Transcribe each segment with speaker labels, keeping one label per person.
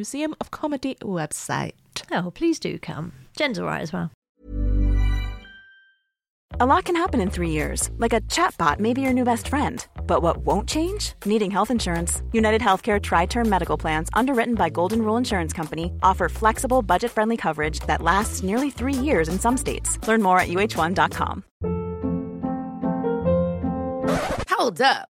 Speaker 1: Museum of Comedy website.
Speaker 2: Oh, please do come. Jen's all right as well.
Speaker 3: A lot can happen in three years, like a chatbot may be your new best friend. But what won't change? Needing health insurance. United Healthcare TriTerm Medical Plans, underwritten by Golden Rule Insurance Company, offer flexible, budget friendly coverage that lasts nearly three years in some states. Learn more at uh1.com.
Speaker 4: Hold up.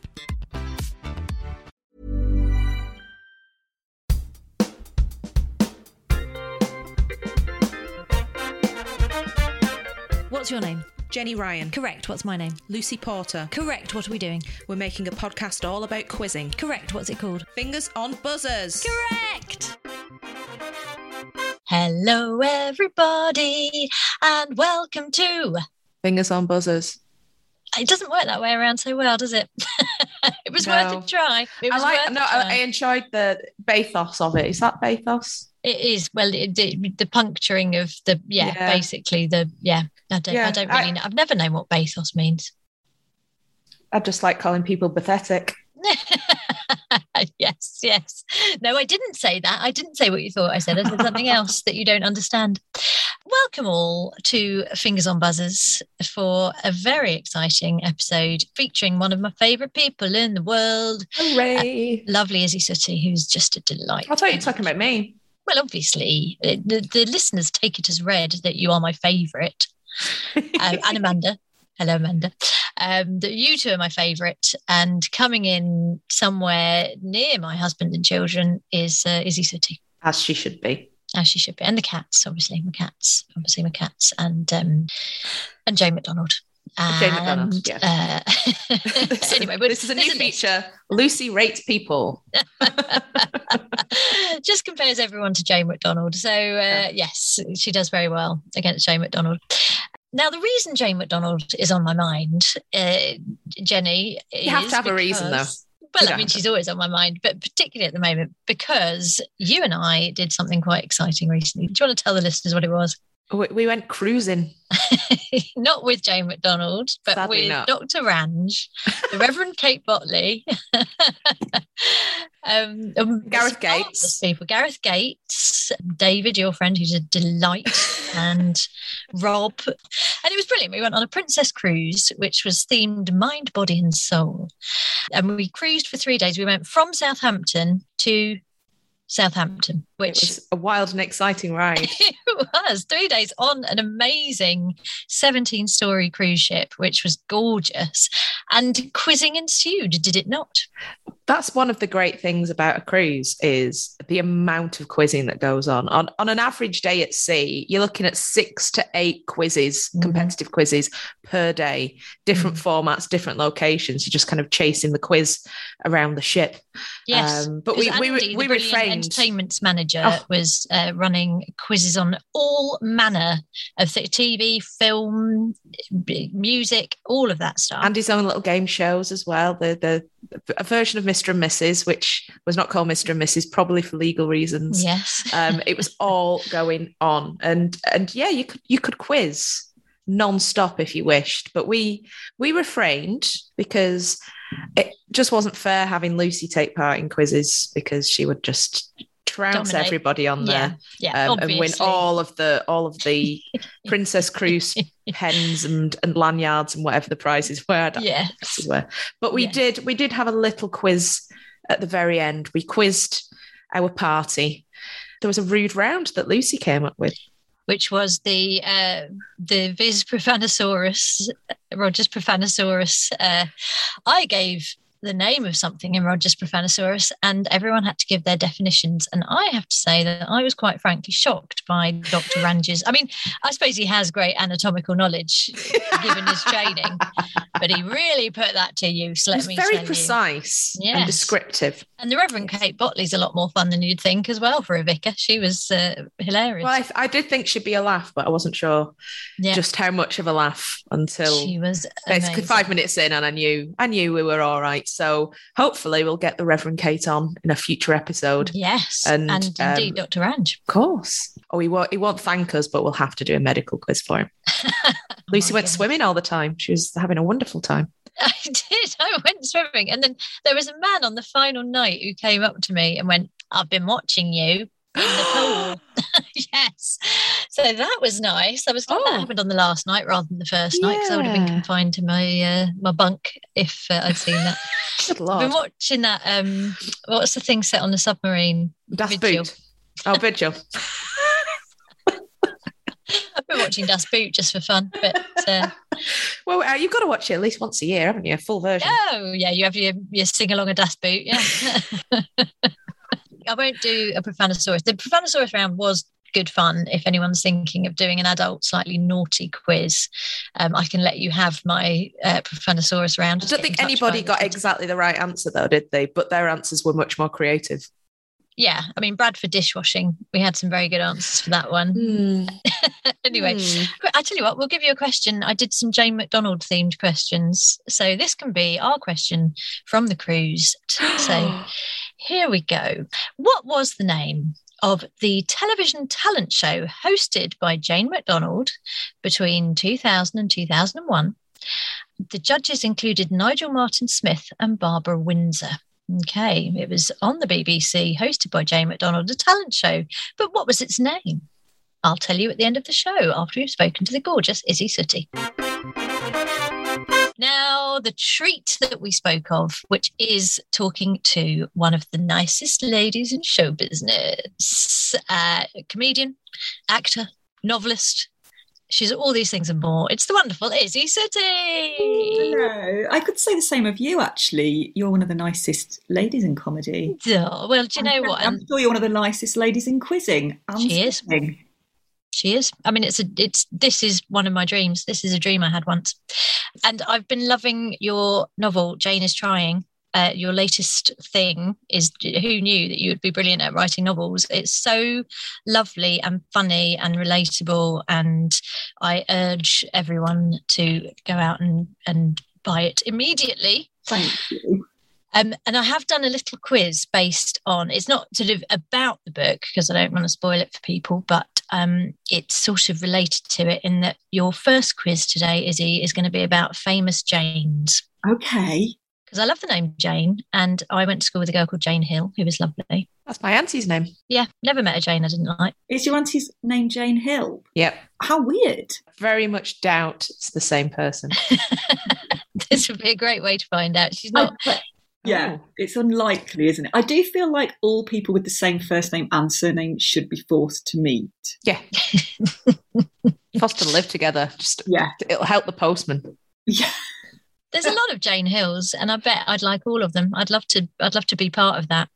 Speaker 5: What's your name?
Speaker 6: Jenny Ryan,
Speaker 5: Correct. What's my name?
Speaker 6: Lucy Porter.
Speaker 5: Correct. What are we doing?
Speaker 6: We're making a podcast all about quizzing.
Speaker 5: Correct. What's it called?
Speaker 6: Fingers on buzzers.
Speaker 5: Correct. Hello, everybody, and welcome to.
Speaker 1: Fingers on buzzers.
Speaker 5: It doesn't work that way around so well, does it? it was
Speaker 1: No.
Speaker 5: worth a try. It
Speaker 1: I like.
Speaker 5: worth
Speaker 1: No,
Speaker 5: a
Speaker 1: I,
Speaker 5: try.
Speaker 1: I enjoyed the bathos of it. Is that bathos?
Speaker 5: It is well, it, it- the puncturing of the yeah,
Speaker 1: Yeah.
Speaker 5: basically the yeah. I don't,
Speaker 1: Yeah,
Speaker 5: I don't really
Speaker 1: I-
Speaker 5: know. I've never known what bathos means.
Speaker 1: I just like calling people pathetic.
Speaker 5: yes, yes. No, I didn't say that. I didn't say what you thought I said. I said something else that you don't understand. Welcome all to Fingers on Buzzers for a very exciting episode featuring one of my favourite people in the world,
Speaker 1: Hooray!
Speaker 5: lovely Izzy Suttie, who's just a delight.
Speaker 1: I thought you were talking about me.
Speaker 5: Well, obviously, uh, the, the listeners take it as read that you are my favourite. um, and Amanda. Hello, Amanda. Um, that you two are my favourite, and coming in somewhere near my husband and children is uh, Izzy Suttie,
Speaker 1: As she should be.
Speaker 5: as she should be, and the cats, obviously, my cats, obviously, my cats, and um, and Jane McDonald.
Speaker 1: Jane McDonald,
Speaker 5: And,
Speaker 1: yeah.
Speaker 5: uh,
Speaker 1: This,
Speaker 5: anyway, but
Speaker 1: this is a new feature. Lucy rates people.
Speaker 5: just compares everyone to Jane McDonald. So uh, yes, she does very well against Jane McDonald. Now, the reason Jane McDonald is on my mind, uh, Jenny,
Speaker 1: You have to have a reason, though.
Speaker 5: because- Well, I mean, she's always on my mind, but particularly at the moment because you and I did something quite exciting recently. Do you want to tell the listeners what it was?
Speaker 1: We, we went cruising.
Speaker 5: not with Jane McDonald, but
Speaker 1: Sadly
Speaker 5: with
Speaker 1: not.
Speaker 5: Dr. Ranj, the Reverend Kate Bottley, um, um,
Speaker 1: Gareth Gates.
Speaker 5: people. Gareth Gates, David, your friend, who's a delight, and Rob. And it was brilliant. We went on a princess cruise, which was themed mind, body, and soul. And we cruised for three days. We went from Southampton to Southampton, which
Speaker 1: was a wild and exciting ride.
Speaker 5: it was three days on an amazing 17 story cruise ship, which was gorgeous. and quizzing ensued, did it not?
Speaker 1: That's one of the great things about a cruise is the amount of quizzing that goes on. On on an average day at sea, you're looking at six to eight quizzes,
Speaker 5: Mhm.
Speaker 1: competitive quizzes per day, different
Speaker 5: Mm.
Speaker 1: formats, different locations. You're just kind of chasing the quiz around the ship.
Speaker 5: Yes.
Speaker 1: Um, but we we, we
Speaker 5: brilliant
Speaker 1: refrained.
Speaker 5: Entertainment manager
Speaker 1: Oh.
Speaker 5: was uh, running quizzes on all manner of th- TV, film, music, all of that stuff.
Speaker 1: and his own little game shows as well. The the a version of Mr. and Mrs. which was not called Mr. and Mrs. probably for legal reasons.
Speaker 5: yes.
Speaker 1: Um, it was all going on, and and yeah, you could you could quiz non-stop if you wished, but we we refrained because it just wasn't fair having Lucy take part in quizzes because she would just trounce
Speaker 5: Dominate.
Speaker 1: everybody on there
Speaker 5: yeah, yeah,
Speaker 1: um, and win all of the all of the Princess Cruise pens and and lanyards and whatever the prizes were. I
Speaker 5: Yeah.
Speaker 1: what the prizes were. But we
Speaker 5: Yeah.
Speaker 1: did we did have a little quiz at the very end. We quizzed our party. There was a rude round that Lucy came up with.
Speaker 5: which was the uh, the Viz Profanosaurus, Roger's Profanosaurus. Uh, I gave the name of something in Roger's Profanosaurus, and everyone had to give their definitions. And I have to say that I was quite frankly shocked by Dr. Ranj's. I mean, I suppose he has great anatomical knowledge given his training, but he really put that to use. Let me
Speaker 1: very precise and descriptive.
Speaker 5: And the Reverend Kate Bottley's a lot more fun than you'd think as well for a vicar. She was uh, hilarious.
Speaker 1: Well, I, I did think she'd be a laugh, but I wasn't sure
Speaker 5: yeah,
Speaker 1: just how much of a laugh until
Speaker 5: she was
Speaker 1: basically
Speaker 5: amazing.
Speaker 1: five minutes in, and I knew I knew we were all right. So hopefully we'll get the Reverend Kate on in a future episode.
Speaker 5: Yes,
Speaker 1: And,
Speaker 5: and,
Speaker 1: um,
Speaker 5: indeed, Dr. Ranj.
Speaker 1: Of course. Oh, he won't, he won't thank us, but we'll have to do a medical quiz for him. Lucy
Speaker 5: my
Speaker 1: went
Speaker 5: goodness.
Speaker 1: swimming all the time. She was having a wonderful time.
Speaker 5: I did. I went swimming, and then there was a man on the final night who came up to me and went, "I've been watching you in the pool." yes, so that was nice. I was glad
Speaker 1: Oh.
Speaker 5: that happened on the last night rather than the first night because I would have been confined to my uh, my bunk if uh, I'd seen that.
Speaker 1: Good
Speaker 5: I've been watching that. Um, what's the thing set on the submarine?
Speaker 1: Das
Speaker 5: Vigil.
Speaker 1: Boot. Oh, Vigil.
Speaker 5: I've been watching Das Boot just for fun, but. Uh,
Speaker 1: well, uh, you've got to watch it at least once a year, haven't you? A full version.
Speaker 5: Oh, yeah, you have your, your sing along a Das Boot. Yeah. I won't do a Profanosaurus. The Profanosaurus round was good fun. If anyone's thinking of doing an adult, slightly naughty quiz, um, I can let you have my uh, Profanosaurus round.
Speaker 1: I don't think anybody got exactly the right answer, though, did they? But their answers were much more creative.
Speaker 5: Yeah, I mean, Bradford dishwashing, we had some very good answers for that one. anyway,
Speaker 1: Hmm.
Speaker 5: But I tell you what, we'll give you a question. I did some Jane McDonald themed questions. So this can be our question from the cruise. So here we go. What was the name of the television talent show hosted by Jane McDonald between 2000 and 2001? The judges included Nigel Martin Smith and Barbara Windsor. Okay, it was on the BBC, hosted by Jane McDonald, a talent show. But what was its name? I'll tell you at the end of the show after we've spoken to the gorgeous Izzy Suttie. The treat that we spoke of, which is talking to one of the nicest ladies in show business, uh, comedian, actor, novelist. She's all these things and more. It's the wonderful Izzy Suttie.
Speaker 7: Hello. I could say the same of you, actually. You're one of the nicest ladies in comedy.
Speaker 5: Oh, well, do you know
Speaker 7: I'm-
Speaker 5: what?
Speaker 7: I'm sure you're one of the nicest ladies in quizzing. and
Speaker 5: She is. She is. I mean, it's a. It's. This is one of my dreams. This is a dream I had once, and I've been loving your novel. Jane is trying. Uh, your latest thing is who knew that you would be brilliant at writing novels. It's so lovely and funny and relatable, and I urge everyone to go out and and buy it immediately.
Speaker 7: Thank you.
Speaker 5: Um, and I have done a little quiz based on it's not sort of about the book because I don't want to spoil it for people, but um, it's sort of related to it in that your first quiz today, Izzy, is going to be about famous Janes.
Speaker 7: Okay.
Speaker 5: Because I love the name Jane, and I went to school with a girl called Jane Hill, who was lovely.
Speaker 1: That's my auntie's name.
Speaker 5: Yeah, never met a Jane I didn't like.
Speaker 7: Is your auntie's name Jane Hill?
Speaker 1: Yep.
Speaker 7: How weird.
Speaker 1: Very much doubt it's the same person.
Speaker 5: this would be a great way to find out. She's not.
Speaker 7: Yeah,
Speaker 1: Oh.
Speaker 7: it's unlikely, isn't it? I do feel like all people with the same first name and surname should be forced to meet.
Speaker 1: Yeah. Forced to live together. Just
Speaker 7: Yeah.
Speaker 1: it'll help the postman.
Speaker 7: Yeah.
Speaker 5: There's a lot of Jane Hills, and I bet I'd like all of them. I'd love to. I'd love to be part of that.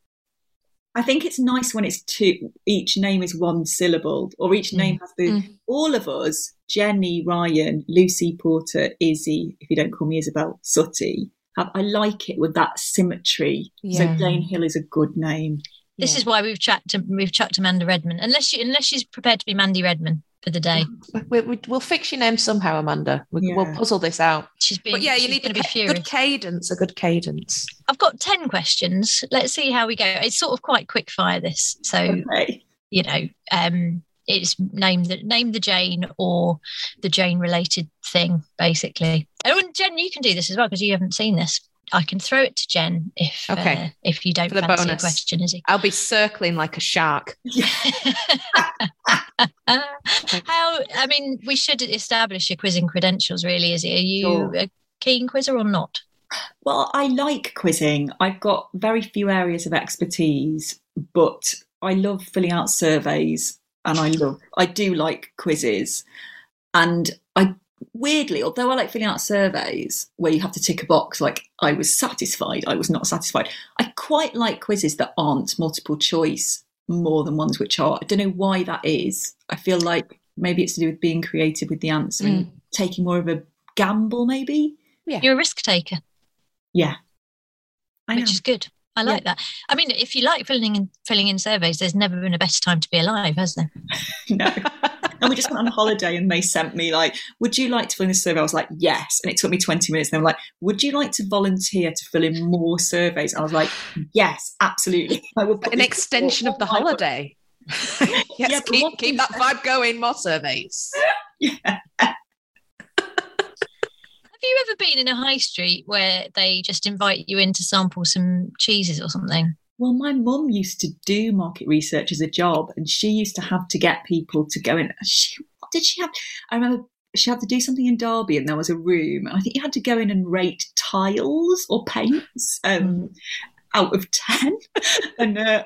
Speaker 7: I think it's nice when it's two. Each name is one syllable, or each name has the.
Speaker 1: Mm.
Speaker 7: All of us: Jenny, Ryan, Lucy Porter, Izzy. If you don't call me Isabel, Suttie. Have, I like it with that symmetry. So
Speaker 1: Yeah.
Speaker 7: Jane Hill is a good name.
Speaker 5: This
Speaker 7: Yeah.
Speaker 5: is why we've chucked we've chucked Amanda Redman. Unless you unless she's prepared to be Mandy Redman for the day.
Speaker 1: We, we, we'll fix your name somehow, Amanda. We, We'll
Speaker 7: Yeah.
Speaker 1: puzzle this out.
Speaker 5: She's been.
Speaker 1: But yeah, you
Speaker 5: she's
Speaker 1: need a
Speaker 5: to be
Speaker 1: ca-
Speaker 5: furious.
Speaker 1: good cadence, a good cadence.
Speaker 5: I've got ten questions. Let's see how we go. It's sort of quite quick fire. This, so
Speaker 7: Okay.
Speaker 5: you know, um, it's name the name the Jane or the Jane related thing, basically. Oh, and Jen, you can do this as well because you haven't seen this. I can throw it to Jen if
Speaker 1: Okay.
Speaker 5: uh, if you don't
Speaker 1: For the
Speaker 5: fancy
Speaker 1: bonus.
Speaker 5: a question, is he?
Speaker 1: I'll be circling like a shark.
Speaker 7: Yeah.
Speaker 5: How? I mean, we should establish your quizzing credentials. Really, is it? Are you
Speaker 7: Sure.
Speaker 5: a keen quizzer or not?
Speaker 7: Well, I like quizzing. I've got very few areas of expertise, but I love filling out surveys and I love, I do like quizzes. And I weirdly, although I like filling out surveys where you have to tick a box like I was satisfied, I was not satisfied, I quite like quizzes that aren't multiple choice more than ones which are. I don't know why that is. I feel like maybe it's to do with being creative with the answer and mm. taking more of a gamble, maybe.
Speaker 5: You're a risk taker,
Speaker 7: Yeah. I
Speaker 5: which
Speaker 7: am.
Speaker 5: is good. I like that. I mean, if you like filling in filling in surveys, there's never been a better time to be alive, has there?
Speaker 7: No. and we just went on a holiday and they sent me like, would you like to fill in this survey? I was like, yes. And it took me 20 minutes. And they were like, would you like to volunteer to fill in more surveys? I was like, yes, absolutely. I will
Speaker 1: An extension of the holiday. yes,
Speaker 7: Yeah,
Speaker 1: keep, keep that vibe going. More surveys.
Speaker 7: Yeah.
Speaker 5: Have you ever been in a high street where they just invite you in to sample some cheeses or something?
Speaker 7: Well, my mum used to do market research as a job, and she used to have to get people to go in. She, what did she have? I remember she had to do something in Derby, and there was a room, and I think you had to go in and rate tiles or paints um, out of ten. and uh,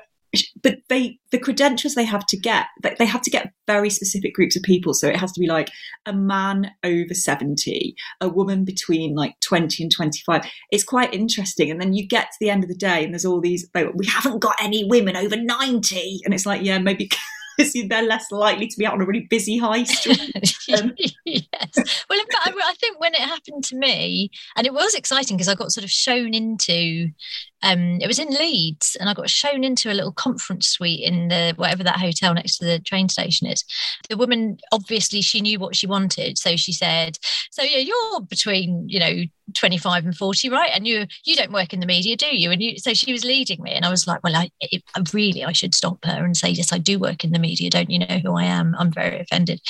Speaker 7: but they the credentials they have to get they, have to get very specific groups of people. So it has to be like a man over seventy, a woman between like twenty and twenty five it's quite interesting. And then you get to the end of the day, and there's all these. They, we haven't got any women over ninety, and it's like, yeah, maybe because they're less likely to be out on a really busy high street. Um,
Speaker 5: yes. Well, in fact, I, I think when it happened to me, and it was exciting because I got sort of shown into, um, it was in Leeds, and I got shown into a little conference suite in the whatever that hotel next to the train station is. The woman obviously she knew what she wanted, so she said, "So yeah, you're between you know 25 and 40, right? And you you don't work in the media, do you?" And you, so she was leading me, and I was like, "Well, I, I really I should stop her and say yes, I do work in the media. Don't you know who I am? I'm very offended."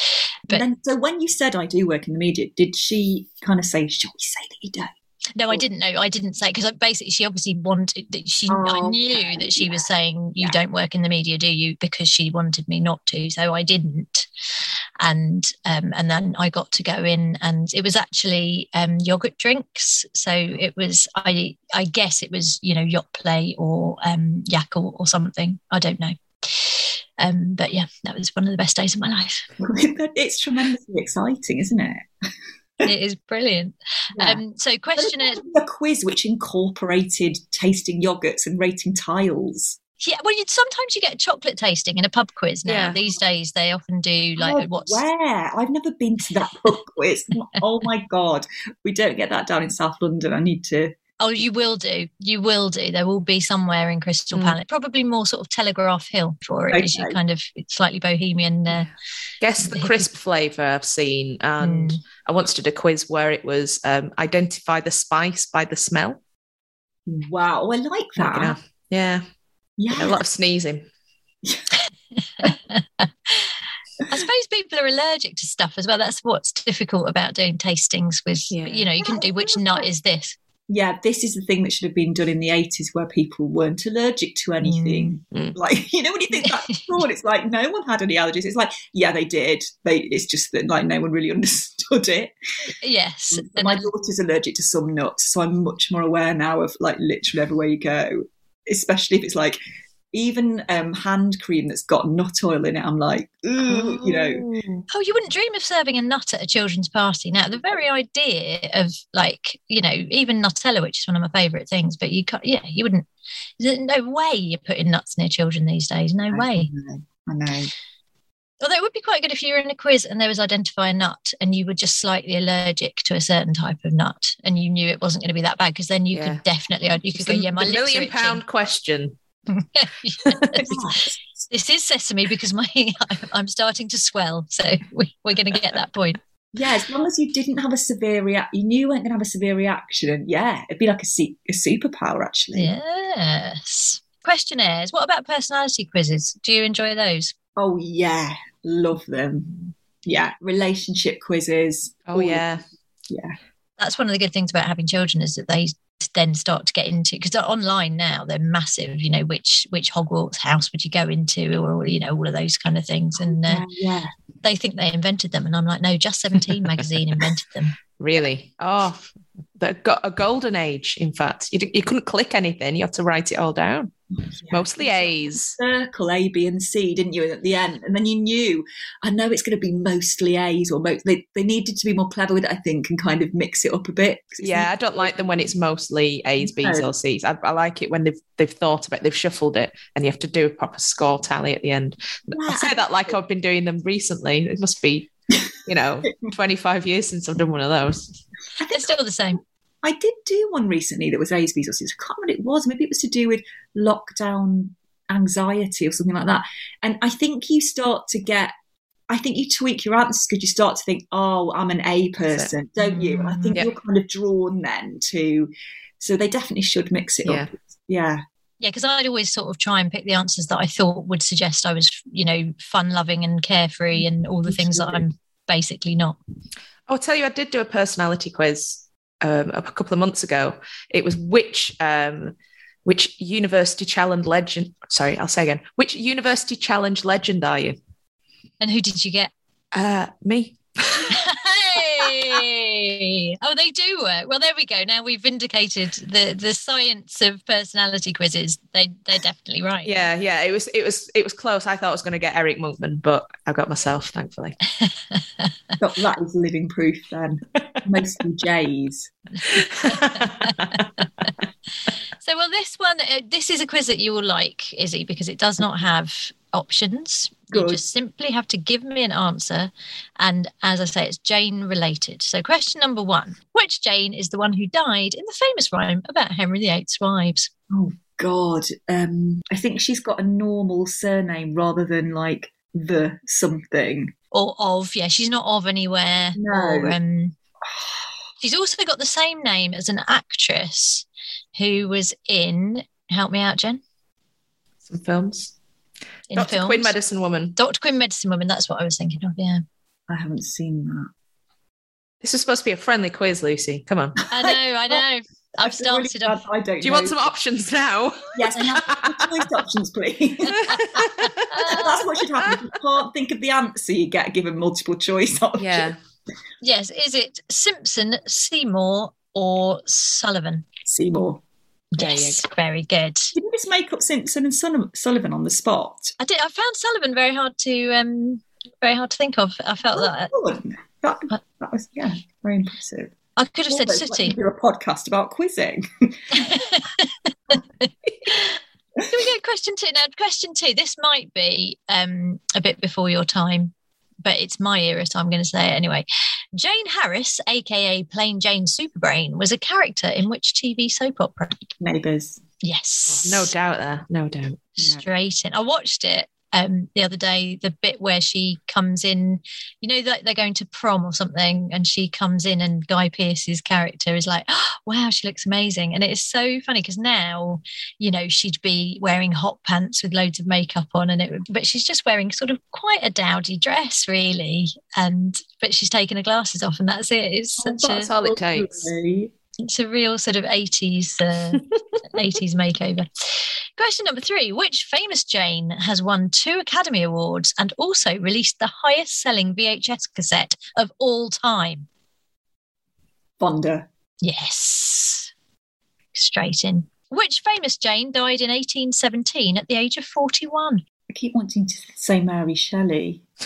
Speaker 5: But
Speaker 7: and then, so when you said I do work in the media, did she kind of say, "Shall we say that you don't"?
Speaker 5: No, I didn't know. I didn't say because basically she obviously wanted that she. I
Speaker 7: Oh,
Speaker 5: knew
Speaker 7: okay,
Speaker 5: that she was saying you
Speaker 7: yeah.
Speaker 5: don't work in the media, do you? Because she wanted me not to, so I didn't. And um, and then I got to go in, and it was actually um, yogurt drinks. So it was I I guess it was you know yacht play or um, yak or, or something. I don't know. Um, but yeah, that was one of the best days of my life.
Speaker 7: it's tremendously exciting, isn't it?
Speaker 5: it is brilliant.
Speaker 7: Yeah.
Speaker 5: Um, so
Speaker 7: But
Speaker 5: question
Speaker 7: it's
Speaker 5: is.
Speaker 7: a quiz which incorporated tasting yogurts and rating tiles.
Speaker 5: Yeah, well, you sometimes you get chocolate tasting in a pub quiz now.
Speaker 1: Yeah.
Speaker 5: These days, they often do like
Speaker 7: Oh,
Speaker 5: what's
Speaker 7: where? I've never been to that pub quiz. oh my god, we don't get that down in South London. I need to.
Speaker 5: Oh, you will do, you will do. There will be somewhere in Crystal
Speaker 1: Mm.
Speaker 5: Palace, probably more sort of Telegraph Hill for it, as you kind of slightly bohemian. Uh,
Speaker 1: Guess the crisp flavour I've seen. And
Speaker 5: Mm.
Speaker 1: I once did a quiz where it was um, identify the spice by the smell.
Speaker 7: Wow, I like that.
Speaker 1: Yeah,
Speaker 7: Yeah,
Speaker 1: a lot of sneezing.
Speaker 5: I suppose people are allergic to stuff as well. That's what's difficult about doing tastings with,
Speaker 1: Yeah.
Speaker 5: you know, you can do which nut is this.
Speaker 7: Yeah. This is the thing that should have been done in the eighties, where people weren't allergic to anything.
Speaker 1: Mm.
Speaker 7: Like you know, when you think that's fraud, it's like no one had any allergies. It's like yeah, they did. They. It's just that like no one really understood it.
Speaker 5: Yes. And
Speaker 7: my daughter's allergic to some nuts, so I'm much more aware now of like literally everywhere you go, especially if it's like even um, hand cream that's got nut oil in it, I'm like, ooh, you know.
Speaker 5: Oh, you wouldn't dream of serving a nut at a children's party. Now, the very idea of like, you know, even Nutella, which is one of my favourite things, but you can't, yeah, you wouldn't, there's no way you're putting nuts near children these days. No way.
Speaker 7: I know. I know.
Speaker 5: Although it would be quite good if you were in a quiz and there was identify a nut and you were just slightly allergic to a certain type of nut and you knew it wasn't going to be that bad because then you
Speaker 1: Yeah.
Speaker 5: could definitely, you could go, yeah, my lips
Speaker 1: million
Speaker 5: itching."
Speaker 1: pound question.
Speaker 5: Yes. this is sesame because my I'm starting to swell, so we, we're going to get that point.
Speaker 7: Yeah, as long as you didn't have a severe reaction, you knew you weren't going to have a severe reaction, and yeah, it'd be like a, se- a superpower actually.
Speaker 5: Yes. Questionnaires. What about personality quizzes? Do you enjoy those?
Speaker 7: Oh yeah, love them. Yeah, relationship quizzes.
Speaker 1: Oh yeah.
Speaker 7: yeah.
Speaker 5: That's one of the good things about having children is that they then start to get into because they're online now they're massive you know which which hogwarts house would you go into or you know all of those kind of things and uh,
Speaker 7: Oh, yeah.
Speaker 5: they think they invented them and i'm like no just 17 magazine invented them
Speaker 1: Really? Oh, they got a golden age. In fact, you, you couldn't click anything; you had to write it all down. Mostly A's.
Speaker 7: Circle A, B, and C, didn't you? At the end, and then you knew. I know it's going to be mostly A's, or most. They, they needed to be more clever with it, I think, and kind of mix it up a bit. it's
Speaker 1: Yeah, I don't like them when it's mostly A's, B's,
Speaker 7: No.
Speaker 1: or C's. I, I like it when they've they've thought about, it, they've shuffled it, and you have to do a proper score tally at the end. I say that like I've been doing them recently. It must be, you know, twenty five years since I've done one of those.
Speaker 7: I
Speaker 5: they're still the same
Speaker 7: I did do one recently that was A's, B's, or C's. I can't remember what it was. Maybe it was to do with lockdown anxiety or something like that. And I think you start to get, I think you tweak your answers because you start to think, oh, I'm an A person, don't you? And I think
Speaker 1: Yeah.
Speaker 7: you're kind of drawn then to, so they definitely should mix it
Speaker 1: Yeah.
Speaker 7: up. Yeah.
Speaker 5: Yeah, because I'd always sort of try and pick the answers that I thought would suggest I was, you know, fun loving and carefree and all the things that I'm basically not.
Speaker 1: I'll tell you, I did do a personality quiz um, a couple of months ago. It was which um, which university challenge legend. Sorry, I'll say again. Which university challenge legend are you?
Speaker 5: And who did you get?
Speaker 1: Uh, me.
Speaker 5: hey! Oh, they do work. Well, there we go. Now we've vindicated the the science of personality quizzes. They they're definitely right.
Speaker 1: Yeah, yeah. It was it was it was close. I thought I was going to get Eric Monkman, but I got myself, thankfully.
Speaker 7: But that is living proof then. Mostly J's.
Speaker 5: So, well, this one, uh, this is a quiz that you will like, Izzy, because it does not have options. You just simply have to give me an answer. And as I say, it's Jane related. So, question number one Which Jane is the one who died in the famous rhyme about Henry VIII's wives?
Speaker 7: Oh God. Um, I think she's got a normal surname rather than like the something.
Speaker 5: Or of, yeah, she's not of anywhere.
Speaker 7: No.
Speaker 5: Or, um, she's also got the same name as an actress who was in, help me out, Jen,
Speaker 1: Some films.
Speaker 5: In
Speaker 1: Dr.
Speaker 5: films.
Speaker 1: Quinn Medicine Woman.
Speaker 5: Dr. Quinn Medicine Woman, that's what I was thinking of, yeah.
Speaker 7: I haven't seen that.
Speaker 1: This is supposed to be a friendly quiz, Lucy. Come on.
Speaker 5: I know, I know. I've
Speaker 7: I feel really
Speaker 5: started off.
Speaker 7: I don't
Speaker 1: Do you
Speaker 7: know.
Speaker 1: want some options now?
Speaker 7: Yes, can I have the choice options, please. That's what should happen. If you can't think of the answer, you get given multiple choice options.
Speaker 1: yeah.
Speaker 5: Yes, is it Simpson, Seymour, or Sullivan?
Speaker 7: Seymour.
Speaker 5: Yes, very good.
Speaker 7: Didn't you just make up Simpson and Sullivan on the spot?
Speaker 5: I did. I found Sullivan very hard to um very hard to think of. I felt that
Speaker 7: Oh, good. That, that was, yeah, very impressive.
Speaker 5: I could have said
Speaker 7: Almost like do a podcast about quizzing.
Speaker 5: Can we go question two now? Question two. This might be um a bit before your time, but it's my era, so I'm going to say it anyway. Jane Harris, aka Plain Jane Superbrain, was a character in which TV soap opera?
Speaker 7: Neighbours.
Speaker 5: Yes, oh,
Speaker 1: No doubt there. No doubt.
Speaker 5: straight in. I watched it um the other day, the bit where she comes in, you know, like they're going to prom or something, and she comes in and Guy Pearce's character is like, oh, wow, she looks amazing. And it is so funny because now, you know, she'd be wearing hot pants with loads of makeup on and it but she's just wearing sort of quite a dowdy dress, really. And but she's taken her glasses off and that's it. It's such a
Speaker 1: That's all it takes.
Speaker 7: Lovely.
Speaker 5: It's a real sort of 80s uh, 80s makeover question number three which famous jane has won two academy awards and also released the highest selling vhs cassette of all time
Speaker 7: Fonda.
Speaker 5: yes straight in Which famous Jane died in 1817 at the age of 41?
Speaker 7: I keep wanting to say Mary Shelley.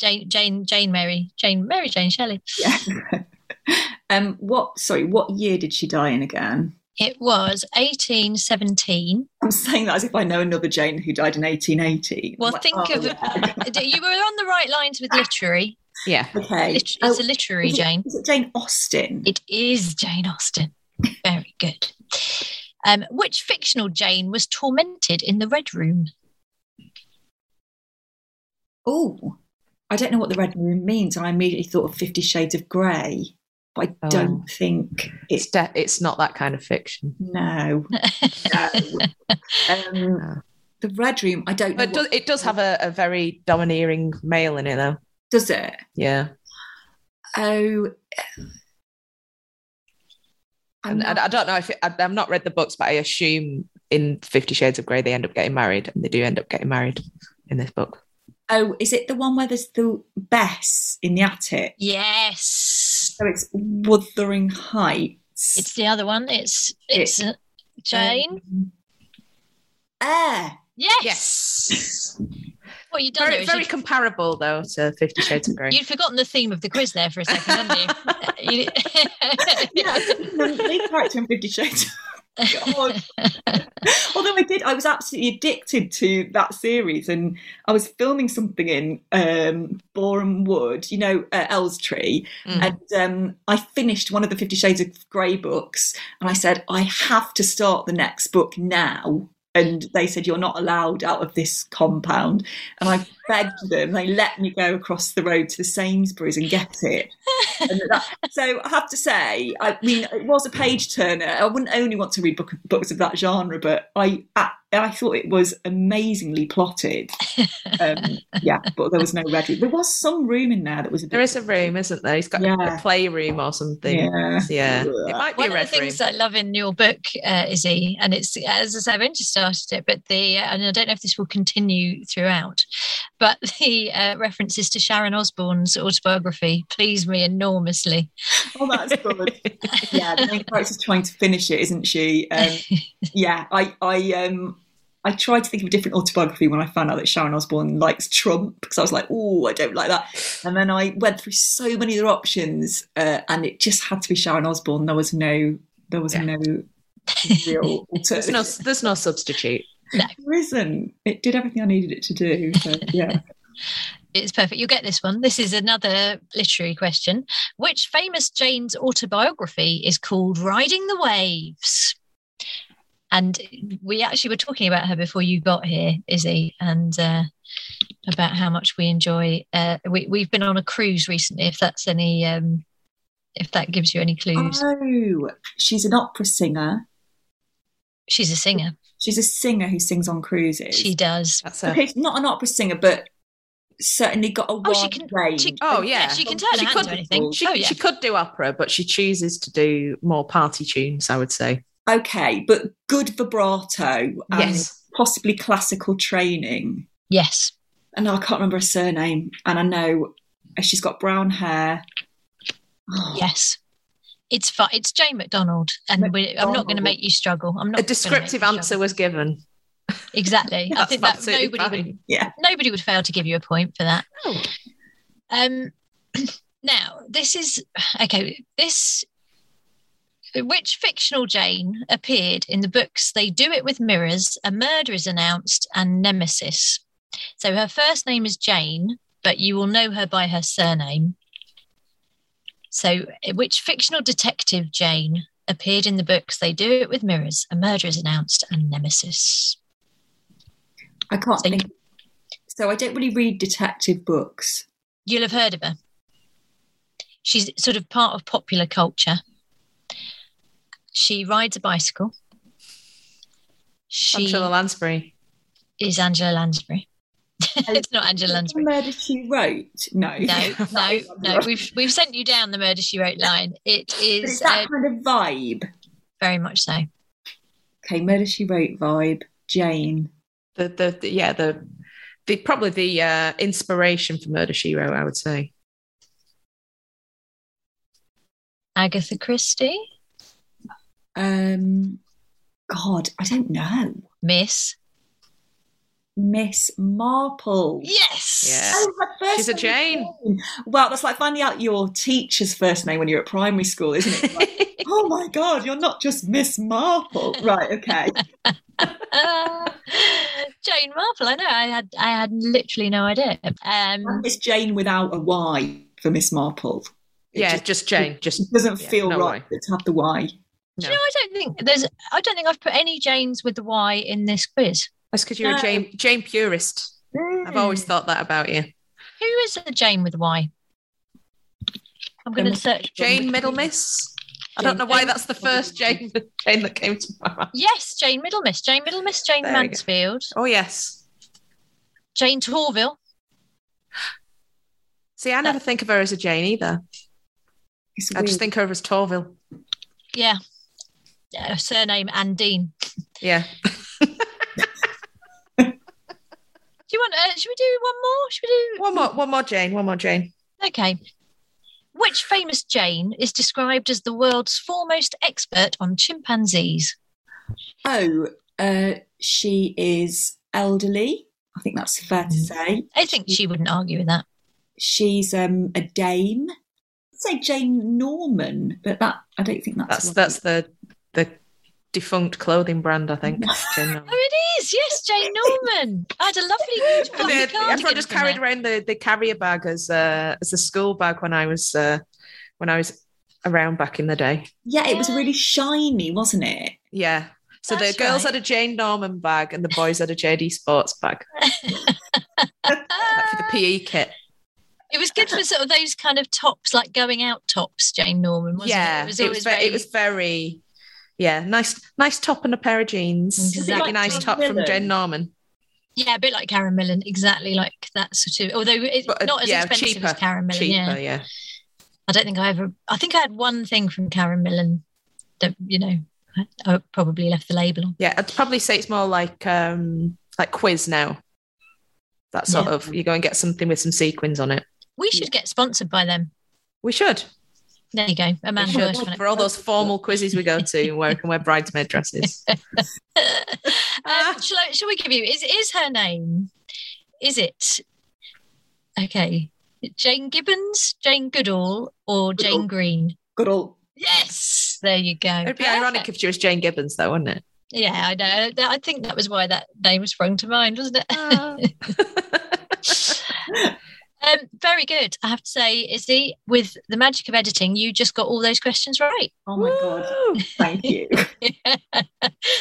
Speaker 5: Jane, Jane, Jane Mary, Jane, Mary Jane Shelley.
Speaker 7: Yeah. um, what? Sorry, what year did she die in again?
Speaker 5: It was 1817.
Speaker 7: I'm saying that as if I know another Jane who died in 1880.
Speaker 5: Well,
Speaker 7: like,
Speaker 5: think
Speaker 7: oh,
Speaker 5: of
Speaker 7: yeah.
Speaker 5: you were on the right lines with literary.
Speaker 1: Yeah.
Speaker 7: Okay.
Speaker 5: Lit-
Speaker 7: Oh,
Speaker 5: it's a literary
Speaker 7: is it-
Speaker 5: Jane.
Speaker 7: Is it Jane Austen?
Speaker 5: It is Jane Austen. Very good. Um, which fictional Jane was tormented in the Red Room?
Speaker 7: Oh, I don't know what the red room means. I immediately thought of Fifty Shades of Grey, but I
Speaker 1: Oh.
Speaker 7: don't think
Speaker 1: It's
Speaker 7: it's
Speaker 1: de- it's not that kind of fiction.
Speaker 7: no. no. Um, the red room. I don't know.
Speaker 1: But it does, it does have a, a very domineering male in it, though.
Speaker 7: does it?
Speaker 1: Yeah.
Speaker 7: Oh. I'm
Speaker 1: And, and I don't know if it, I, I've not read the books, but I assume in Fifty Shades of Grey they end up getting married, and they do end up getting married in this book.
Speaker 7: oh, is it the one where there's the Bess in the attic?
Speaker 5: Yes,
Speaker 7: So it's Wuthering Heights.
Speaker 5: it's the other one. It's it's uh, Jane.
Speaker 7: Um, Eyre.
Speaker 5: yes.
Speaker 1: Yes.
Speaker 5: What you done
Speaker 1: very
Speaker 5: is
Speaker 1: very
Speaker 5: you'd,
Speaker 1: comparable though to Fifty Shades of Grey.
Speaker 5: you'd forgotten the theme of the quiz there for a second, hadn't you? You-
Speaker 7: yeah, the lead character in Fifty Shades. God. Although I did, I was absolutely addicted to that series, and I was filming something in um, Boreham Wood, you know, uh, Elstree,
Speaker 1: Mm.
Speaker 7: and um, I finished one of the Fifty Shades of Grey books, and I said I have to start the next book now. And they said you're not allowed out of this compound, and I begged them. They let me go across the road to the Sainsbury's and get it. And that- so I have to say, I mean, it was a page turner. I wouldn't only want to read book, books of that genre, but I, I I thought it was amazingly plotted. Um, yeah, but there was no red room. There was some room in there that was a bit.
Speaker 1: There is a room, isn't there? He's got
Speaker 7: Yeah.
Speaker 1: a playroom or something.
Speaker 7: Yeah.
Speaker 1: Yeah. It might be
Speaker 5: One
Speaker 1: a
Speaker 5: of
Speaker 1: red
Speaker 5: the
Speaker 1: room.
Speaker 5: things I love in your book, uh, Izzy, and it's as I say, I've only just started it, but the and I don't know if this will continue throughout, but the uh, references to Sharon Osbourne's autobiography please me enormously.
Speaker 7: Oh, that's good. yeah, the main character's trying to finish it, isn't she? Um, yeah, I, I, um, I tried to think of a different autobiography when I found out that Sharon Osbourne likes Trump because I was like, oh, I don't like that. And then I went through so many other options, uh, and it just had to be Sharon Osbourne. There was no, there was
Speaker 1: Yeah.
Speaker 7: no real
Speaker 1: There's no there's no substitute.
Speaker 7: There isn't. It did everything I needed it to do. So, yeah.
Speaker 5: It's perfect. You'll get this one. This is another literary question. Which famous Jane's autobiography is called Riding the Waves? And we actually were talking about her before you got here, Izzy, and uh, about how much we enjoy. Uh, we, we've been on a cruise recently. If that's any, um, if that gives you any clues,
Speaker 7: Oh, she's an opera singer.
Speaker 5: she's a singer.
Speaker 7: She's a singer who sings on cruises.
Speaker 5: She does.
Speaker 1: That's a,
Speaker 7: Okay, she's not an opera singer, but certainly got a
Speaker 5: Oh, she
Speaker 7: wide
Speaker 5: can-
Speaker 7: range.
Speaker 5: she-
Speaker 1: Oh yeah.
Speaker 5: she can turn
Speaker 1: She
Speaker 5: her hand
Speaker 1: could-
Speaker 5: to anything.
Speaker 1: She,
Speaker 5: oh yeah.
Speaker 1: she could do opera, but she chooses to do more party tunes, I would say.
Speaker 7: Okay, but good vibrato and
Speaker 1: yes.
Speaker 7: possibly classical training.
Speaker 5: yes.
Speaker 7: And I can't remember her surname. And I know she's got brown hair. Oh,
Speaker 5: Yes. It's fun. It's Jane McDonald, and we, I'm not going to make you struggle. I'm not.
Speaker 1: A descriptive answer was given.
Speaker 5: exactly. I think that
Speaker 1: absolutely
Speaker 5: nobody would.
Speaker 7: Yeah.
Speaker 5: nobody would fail to give you a point for that.
Speaker 1: Oh.
Speaker 5: Um, now this is okay. This which fictional Jane appeared in the books They Do It with Mirrors, A Murder is Announced, and Nemesis. So her first name is Jane, but you will know her by her surname. So, eh, which fictional detective Jane appeared in the books They Do It with Mirrors, A Murder is Announced, and Nemesis?
Speaker 7: I can't
Speaker 5: So-
Speaker 7: think. So I don't really read detective books.
Speaker 5: You'll have heard of her. She's sort of part of popular culture. She rides a bicycle. She
Speaker 1: Angela Lansbury.
Speaker 5: is Angela Lansbury. it's not Angela
Speaker 7: The
Speaker 5: Lansbury.
Speaker 7: murder she wrote. No.
Speaker 5: No, no, no. We've we've sent you down the murder she wrote line. It
Speaker 7: But
Speaker 5: is
Speaker 7: it's that
Speaker 5: uh,
Speaker 7: kind of vibe.
Speaker 5: very much so.
Speaker 7: Okay, murder she wrote vibe. Jane.
Speaker 1: The, the the yeah the the probably the uh, inspiration for Murder She Wrote, I would say.
Speaker 5: Agatha Christie.
Speaker 7: Um, God, I don't know.
Speaker 5: Miss.
Speaker 7: Miss Marple.
Speaker 5: Yes.
Speaker 1: Yeah.
Speaker 7: Oh, her first
Speaker 1: She's a
Speaker 7: name is
Speaker 1: Jane.
Speaker 7: Jane. Well, that's like finding out your teacher's first name when you're at primary school, isn't it? Like, oh my God, you're not just Miss Marple. Right, okay.
Speaker 5: Uh, Jane Marple. I know. I had. I had literally no idea. Um,
Speaker 7: And Miss Jane without a Y for Miss Marple. It
Speaker 1: yeah,
Speaker 7: just,
Speaker 1: just, Jane. Just
Speaker 7: it doesn't
Speaker 1: yeah,
Speaker 7: feel
Speaker 1: no
Speaker 7: right
Speaker 1: Y.
Speaker 7: to have the Y.
Speaker 5: Do you know? I don't think there's. I don't think I've put any Janes with the Y in this quiz.
Speaker 1: That's because you're
Speaker 7: No.
Speaker 1: a Jane Jane purist. I've always thought that about you.
Speaker 5: Who is a Jane with a Y? I'm going to
Speaker 7: Um,
Speaker 5: search.
Speaker 1: Jayne Middlemiss. I don't know why that's the first Jane Jane that came to my mind.
Speaker 5: Yes, Jayne Middlemiss. Jayne Middlemiss. Jane
Speaker 1: There.
Speaker 5: Mansfield.
Speaker 1: Oh yes.
Speaker 5: Jayne Torvill.
Speaker 1: See, I never think of her as a Jane either. I just think of her as Torville.
Speaker 5: Yeah. Uh, surname Andine.
Speaker 1: Yeah.
Speaker 5: Do you want? Uh, should we do one more? Should we do
Speaker 1: One more, one more Jane, one more Jane.
Speaker 5: Okay. Which famous Jane is described as the world's foremost expert on chimpanzees?
Speaker 7: Oh, uh, she is elderly. I think that's fair
Speaker 1: Mm.
Speaker 7: to say.
Speaker 5: I think she wouldn't argue with that.
Speaker 7: She's um, a dame. I'd say Jane Norman, but that I don't think that's
Speaker 1: That's that's the the defunct clothing brand, I think. Jane
Speaker 5: Oh, it is. Yes, Jane Norman. I had a lovely huge
Speaker 1: And
Speaker 5: fluffy
Speaker 1: they- everyone just carried
Speaker 5: her.
Speaker 1: around the, the carrier bag as uh, as a school bag when I was uh, when I was around back in the day.
Speaker 7: Yeah, it was really shiny, wasn't it?
Speaker 1: Yeah. So
Speaker 5: That's
Speaker 1: the girls
Speaker 5: right.
Speaker 1: had a Jane Norman bag and the boys had a JD Sports bag like for the PE kit.
Speaker 5: It was good for sort of those kind of tops, like going out tops. Jane Norman, wasn't
Speaker 1: yeah,
Speaker 5: it? Was
Speaker 1: it
Speaker 5: always
Speaker 1: was very, it was very yeah nice nice top and a pair of jeans.
Speaker 5: Exactly.
Speaker 1: Nice
Speaker 7: Like
Speaker 1: top from Jen Norman.
Speaker 5: yeah, a bit like Karen Millen, exactly like that sort of. Although it's
Speaker 1: But, uh,
Speaker 5: not as
Speaker 1: yeah,
Speaker 5: expensive
Speaker 1: cheaper,
Speaker 5: as Karen Millen.
Speaker 1: cheaper,
Speaker 5: yeah.
Speaker 1: yeah.
Speaker 5: I don't think I ever. I think I had one thing from Karen Millen that you know I, probably left the label on.
Speaker 1: Yeah, I'd probably say it's more like um like quiz now. That sort
Speaker 5: Yeah.
Speaker 1: of you go and get something with some sequins on it.
Speaker 5: We should get sponsored by them.
Speaker 1: We should.
Speaker 5: There you go, Amanda. Hirsch.
Speaker 1: For all those formal quizzes we go to where we can wear bridesmaid dresses.
Speaker 5: um, shall, I, shall we give you? Is is her name? Is it okay? Jane Gibbons, Jane Goodall, or Jane Green?
Speaker 7: Goodall.
Speaker 5: Yes, there you go.
Speaker 1: It'd be ironic if she was Jane Gibbons, though, wouldn't it?
Speaker 5: Yeah, I know. I think that was why that name sprung to mind, wasn't it? um, very good. I have to say, Izzy, with the magic of editing, you just got all those questions right.
Speaker 7: Oh my god! Thank you.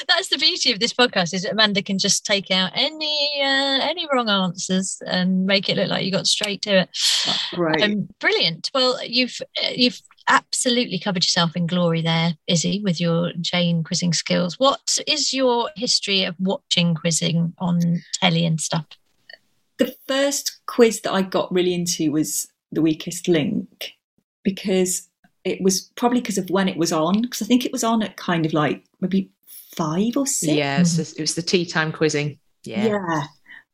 Speaker 5: That's the beauty of this podcast is that Amanda can just take out any uh, any wrong answers and make it look like you got straight to it.
Speaker 7: That's great.
Speaker 5: Um, brilliant. Well, you've uh, you've absolutely covered yourself in glory there, Izzy, with your Jane quizzing skills. What is your history of watching quizzing on telly and stuff?
Speaker 7: The first quiz that I got really into was the weakest link because it was probably because of when it was on because I think it was on at kind of like maybe five or six.
Speaker 1: yeah, it was, the, it was the tea time quizzing. Yeah.
Speaker 7: Yeah.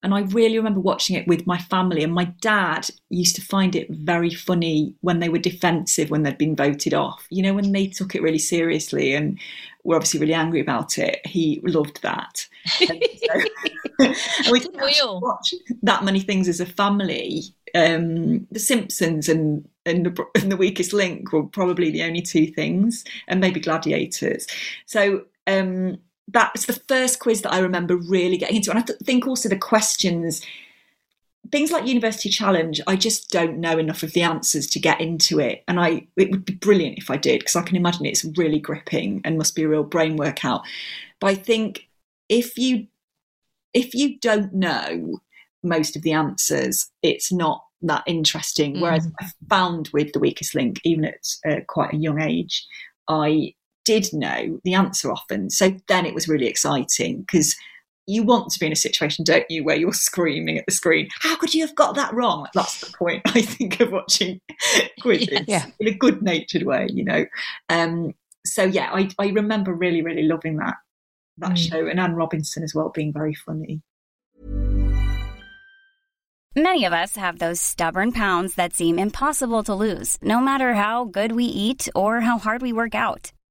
Speaker 7: And I really remember watching it with my family, and my dad used to find it very funny when they were defensive when they'd been voted off. You know, when they took it really seriously and were obviously really angry about it. He loved that. And so- and we didn't
Speaker 5: all.
Speaker 7: watch that many things as a family. Um, the Simpsons and and the, and the Weakest Link were probably the only two things, and maybe Gladiators. So um, that was the first quiz that I remember really getting into. And I th- think also the questions, things like University Challenge, I just don't know enough of the answers to get into it. And I it would be brilliant if I did, because I can imagine it's really gripping and must be a real brain workout. But I think if you if you don't know most of the answers, it's not that interesting. Whereas I found with the weakest link, even at uh, quite a young age, I did know the answer often. So then it was really exciting because you want to be in a situation, don't you, where you're screaming at the screen, How could you have got that wrong? That's the point, I think, of watching quizzes
Speaker 5: Yes.
Speaker 1: Yeah.
Speaker 7: in a good natured way, you know. Um, so yeah, I, I remember really, really loving that that
Speaker 5: Mm.
Speaker 7: show and Anne Robinson as well being very funny.
Speaker 8: Many of us have those stubborn pounds that seem impossible to lose, no matter how good we eat or how hard we work out.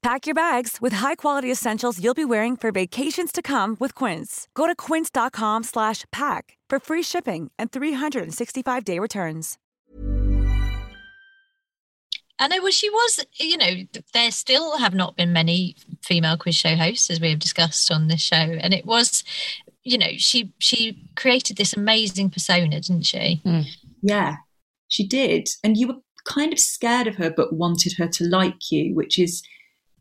Speaker 9: Pack your bags with high-quality essentials you'll be wearing for vacations to come with Quince. Go to quince.com slash pack for free shipping and 365-day returns.
Speaker 5: And I know. Well, she was. You know, there still have not been many female quiz show hosts, as we have discussed on this show, and it was. You know, she she created this amazing persona, didn't she? Hmm.
Speaker 7: Yeah, she did. And you were kind of scared of her, but wanted her to like you, which is,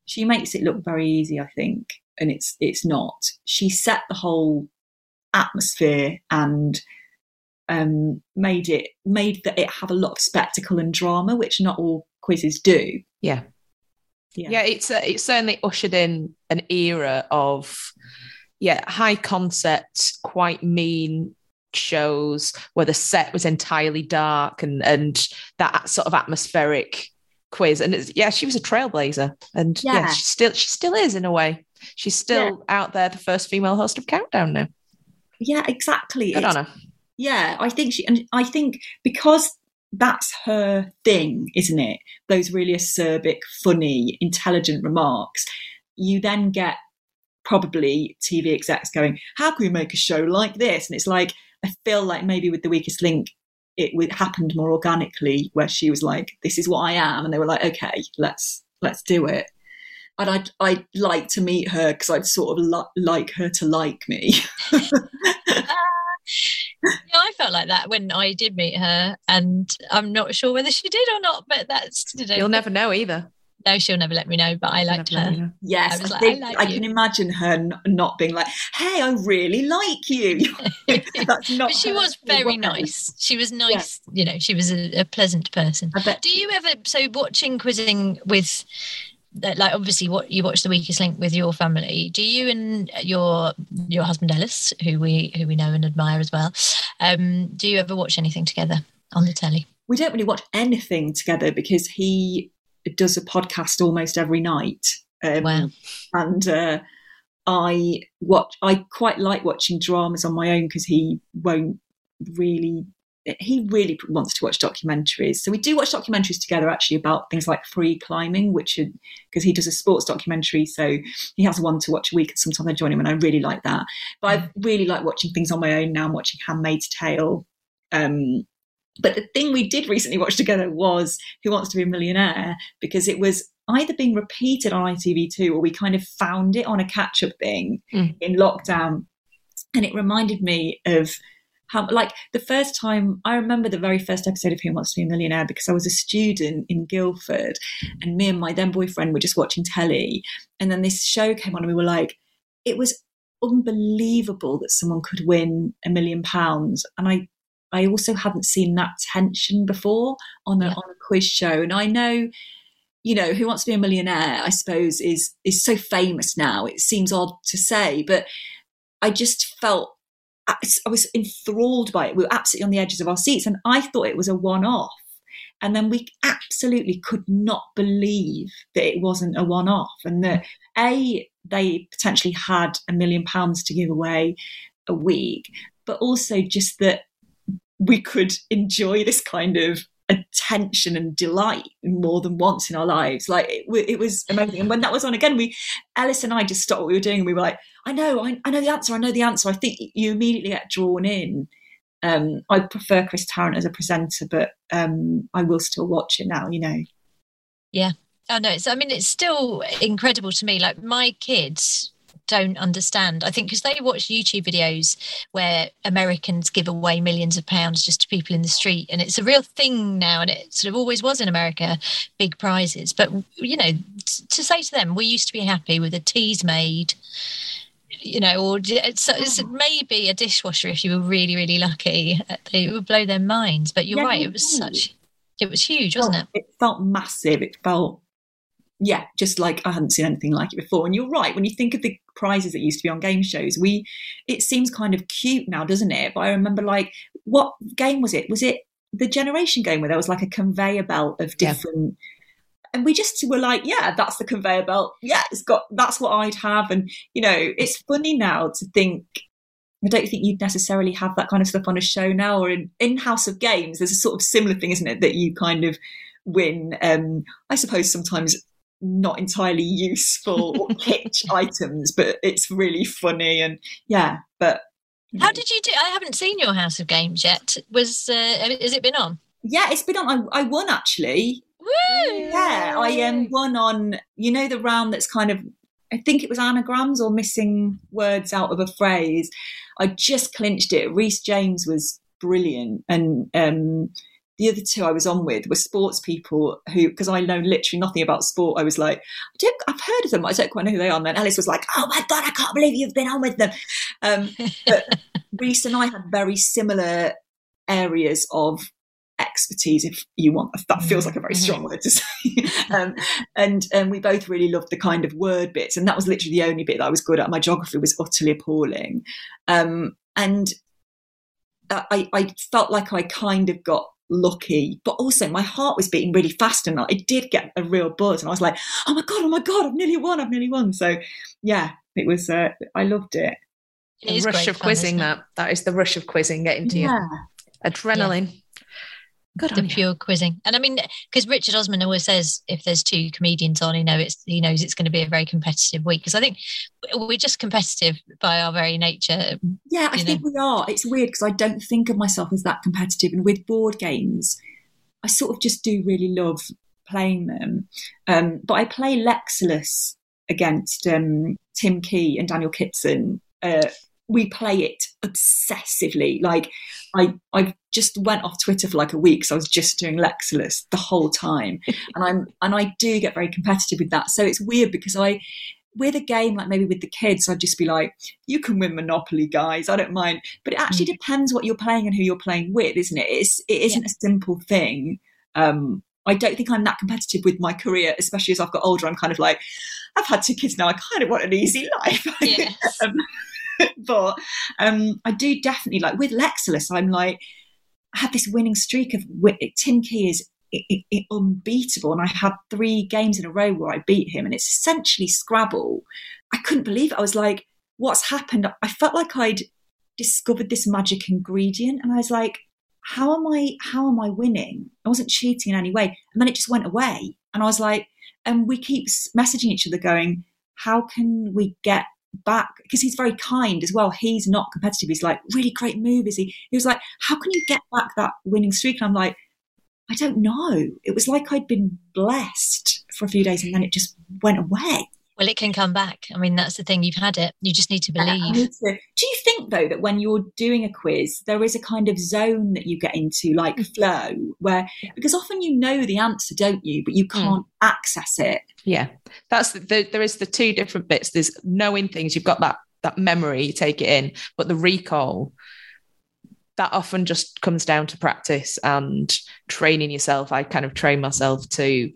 Speaker 7: she makes it look very easy, I think. And it's it's not. She set the whole atmosphere and um, made it made that it have a lot of spectacle and drama, which not all quizzes do.
Speaker 1: Yeah.
Speaker 7: Yeah.
Speaker 1: Yeah, it's uh, it's certainly ushered in an era of yeah high concept, quite mean shows where the set was entirely dark and and that sort of atmospheric quiz. And it's, yeah, she was a trailblazer, and yeah,
Speaker 7: Yeah.
Speaker 1: she still she still is in a way. She's still out there, the first female host of Countdown now.
Speaker 7: Yeah, exactly.
Speaker 1: Good on her.
Speaker 7: Yeah, I think she, and I think because that's her thing, isn't it? Those really acerbic, funny, intelligent remarks. You then get probably TV execs going, "How can we make a show like this?" And it's like I feel like maybe with the weakest link, it would happened more organically, where she was like, "This is what I am," and they were like, "Okay, let's let's do it." And I'd I'd like to meet her because I'd sort of li- like her to like me.
Speaker 5: Uh, yeah, I felt like that when I did meet her, and I'm not sure whether she did or not. But that's you know,
Speaker 1: You'll never know either.
Speaker 5: No, she'll never let me know. But I liked
Speaker 1: Never know,
Speaker 5: her.
Speaker 1: you know.
Speaker 7: Yes,
Speaker 5: I was
Speaker 7: I,
Speaker 5: like,
Speaker 7: think
Speaker 5: I
Speaker 7: I, can imagine her n- not being like, "Hey, I really like you." That's not.
Speaker 5: But she was very
Speaker 7: way.
Speaker 5: nice. She was nice. You know, she was a, a pleasant person.
Speaker 7: I bet.
Speaker 5: Do you ever so watching quizzing with like obviously what you watch the weakest link with your family do you and your your husband Elis who we who we know and admire as well um do you ever watch anything together on the telly
Speaker 7: We don't really watch anything together because he does a podcast almost every night. Um,
Speaker 5: Wow.
Speaker 7: And uh, I watch. I quite like watching dramas on my own because he won't really. He really wants to watch documentaries. So we do watch documentaries together, actually, about things like free climbing, which because he does a sports documentary, so he has one to watch a week. And sometimes I join him, and I really like that. But I really like watching things on my own now. I'm watching Handmaid's Tale. Um, but the thing we did recently watch together was Who Wants to Be a Millionaire because it was either being repeated on ITV2 or we kind of found it on a catch up thing
Speaker 1: Mm.
Speaker 7: in lockdown. And it reminded me of how, like, the first time I remember the very first episode of Who Wants to Be a Millionaire because I was a student in Guildford and me and my then boyfriend were just watching telly. And then this show came on and we were like, it was unbelievable that someone could win a million pounds. And I I also haven't seen that tension before on a,
Speaker 5: Yeah.
Speaker 7: on a quiz show. And I know, you know, Who Wants to Be a Millionaire, I suppose, is is so famous now. It seems odd to say, but I just felt I I was enthralled by it. We were absolutely on the edges of our seats, and I thought it was a one off. And then we absolutely could not believe that it wasn't a one off, and that a they potentially had a million pounds to give away a week, but also just that we could enjoy this kind of attention and delight more than once in our lives. Like it, it was amazing. And when that was on again, we Elis and I just stopped what we were doing and we were like, I know, I, I know the answer, I know the answer. I think you immediately get drawn in. Um, I prefer Chris Tarrant as a presenter, but um, I will still watch it now. You know,
Speaker 5: Yeah. Oh no, it's I mean it's still incredible to me. Like my kids don't understand. I think because they watch YouTube videos where Americans give away millions of pounds just to people in the street, and it's a real thing now, and it sort of always was in America, big prizes. But you know, t- to say to them, we used to be happy with a Teasmade. You know, or it's, it's hmm. maybe a dishwasher if you were really, really lucky. Uh, it would blow their minds. But you're
Speaker 7: Yeah,
Speaker 5: right; it was such, it was huge, wasn't it?
Speaker 7: It felt massive. It felt, yeah, just like I hadn't seen anything like it before. And you're right. When you think of the prizes that used to be on game shows, we, it seems kind of cute now, doesn't it? But I remember like, what game was it? Was it the generation game where there was like a conveyor belt of
Speaker 1: Yeah.
Speaker 7: different and we just were like, yeah, that's the conveyor belt. Yeah, it's got that's what I'd have. And you know, it's funny now to think. I don't think you'd necessarily have that kind of stuff on a show now, or in, in House of Games. There's a sort of similar thing, isn't it, that you kind of win. Um, I suppose sometimes not entirely useful or kitsch items, but it's really funny and yeah. But
Speaker 5: How
Speaker 7: know.
Speaker 5: did you do? I haven't seen your House of Games yet. Was uh, has it been on?
Speaker 7: yeah, it's been on. I, I won actually.
Speaker 5: Woo!
Speaker 7: Yeah, I um, won on, you know, the round that's kind of, I think it was anagrams or missing words out of a phrase. I just clinched it. Rhys James was brilliant. And um, the other two I was on with were sports people who, because I know literally nothing about sport, I was like, I don't, I've heard of them. I don't quite know who they are. And then Elis was like, oh my God, I can't believe you've been on with them. Um, but Rhys and I had very similar areas of expertise if you want that feels like a very strong word to say um, and and we both really loved the kind of word bits and that was literally the only bit that I was good at my geography was utterly appalling um, and I, I felt like I kind of got lucky but also my heart was beating really fast and I did get a real buzz and I was like oh my god oh my god I've nearly won I've nearly won so yeah it was uh, I loved it
Speaker 5: It
Speaker 1: The
Speaker 5: is
Speaker 1: rush
Speaker 5: great
Speaker 1: of
Speaker 5: fun,
Speaker 1: quizzing
Speaker 5: isn't it?
Speaker 1: that. That is the rush of quizzing getting to
Speaker 7: yeah
Speaker 1: you. Adrenaline. Good
Speaker 5: the
Speaker 1: on you.
Speaker 5: pure quizzing. And I mean, because Richard Osman always says if there's two comedians on, he know it's he knows it's going to be a very competitive week. Because I think we're just competitive by our very nature.
Speaker 7: Yeah, I
Speaker 5: you
Speaker 7: think we are. It's weird because I don't think of myself as that competitive. And with board games, I sort of just do really love playing them. Um, but I play Lexulous against um, Tim Key and Daniel Kitson. Uh, we play it obsessively. Like I, I just went off Twitter for like a week, so I was just doing Lexulous the whole time, and I'm and I do get very competitive with that. So it's weird because I with a game like maybe with the kids, I'd just be like, you can win Monopoly, guys. I don't mind. But it actually depends what you're playing and who you're playing with, isn't it? It's, it isn't a simple thing. Um, I don't think I'm that competitive with my career, especially as I've got older. I'm kind of like, I've had two kids now. I kind of want an easy life.
Speaker 5: Yes.
Speaker 7: um, but um, I do definitely like with Lexulous. I'm like, I had this winning streak of Tim Key is i i i- unbeatable, and I had three games in a row where I beat him, and it's essentially Scrabble. I couldn't believe it. I was like, "What's happened?" I felt like I'd discovered this magic ingredient, and I was like, "How am I? How am I winning?" I wasn't cheating in any way, and then it just went away, and I was like, and we keep messaging each other, going, "How can we get?" Back because he's very kind as well. He's not competitive. He's like, really great move, is he? He was like, how can you get back that winning streak? And I'm like, I don't know. It was like I'd been blessed for a few days and then it just went away.
Speaker 5: Well, it can come back. I mean, that's the thing. You've had it. You just need to
Speaker 7: I
Speaker 5: believe.
Speaker 7: need to- Do you think though that when you're doing a quiz, there is a kind of zone that you get into, like mm. flow, where because often you know the answer, don't you? But you mm. can't access it.
Speaker 1: Yeah, that's the, the, there is the two different bits. There's knowing things. You've got that that memory, you take it in, but the recall that often just comes down to practice and training yourself. I kind of train myself to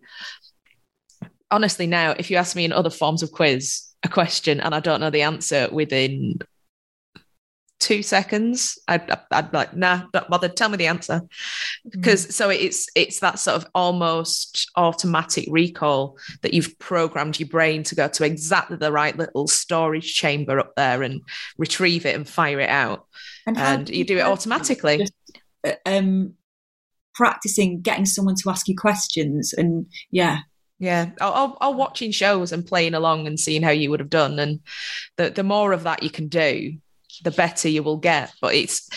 Speaker 1: honestly now, if you ask me in other forms of quiz a question and I don't know the answer within two seconds, I'd, I'd be like, nah, don't bother. Tell me the answer, because so it's it's that sort of almost automatic recall that you've programmed your brain to go to exactly the right little storage chamber up there and retrieve it and fire it out,
Speaker 7: how
Speaker 1: and
Speaker 7: do
Speaker 1: you do it automatically.
Speaker 7: Just, uh, um, practicing getting someone to ask you questions. And yeah,
Speaker 1: Yeah, or, or, or watching shows and playing along and seeing how you would have done, and the the more of that you can do, the better you will get. But it's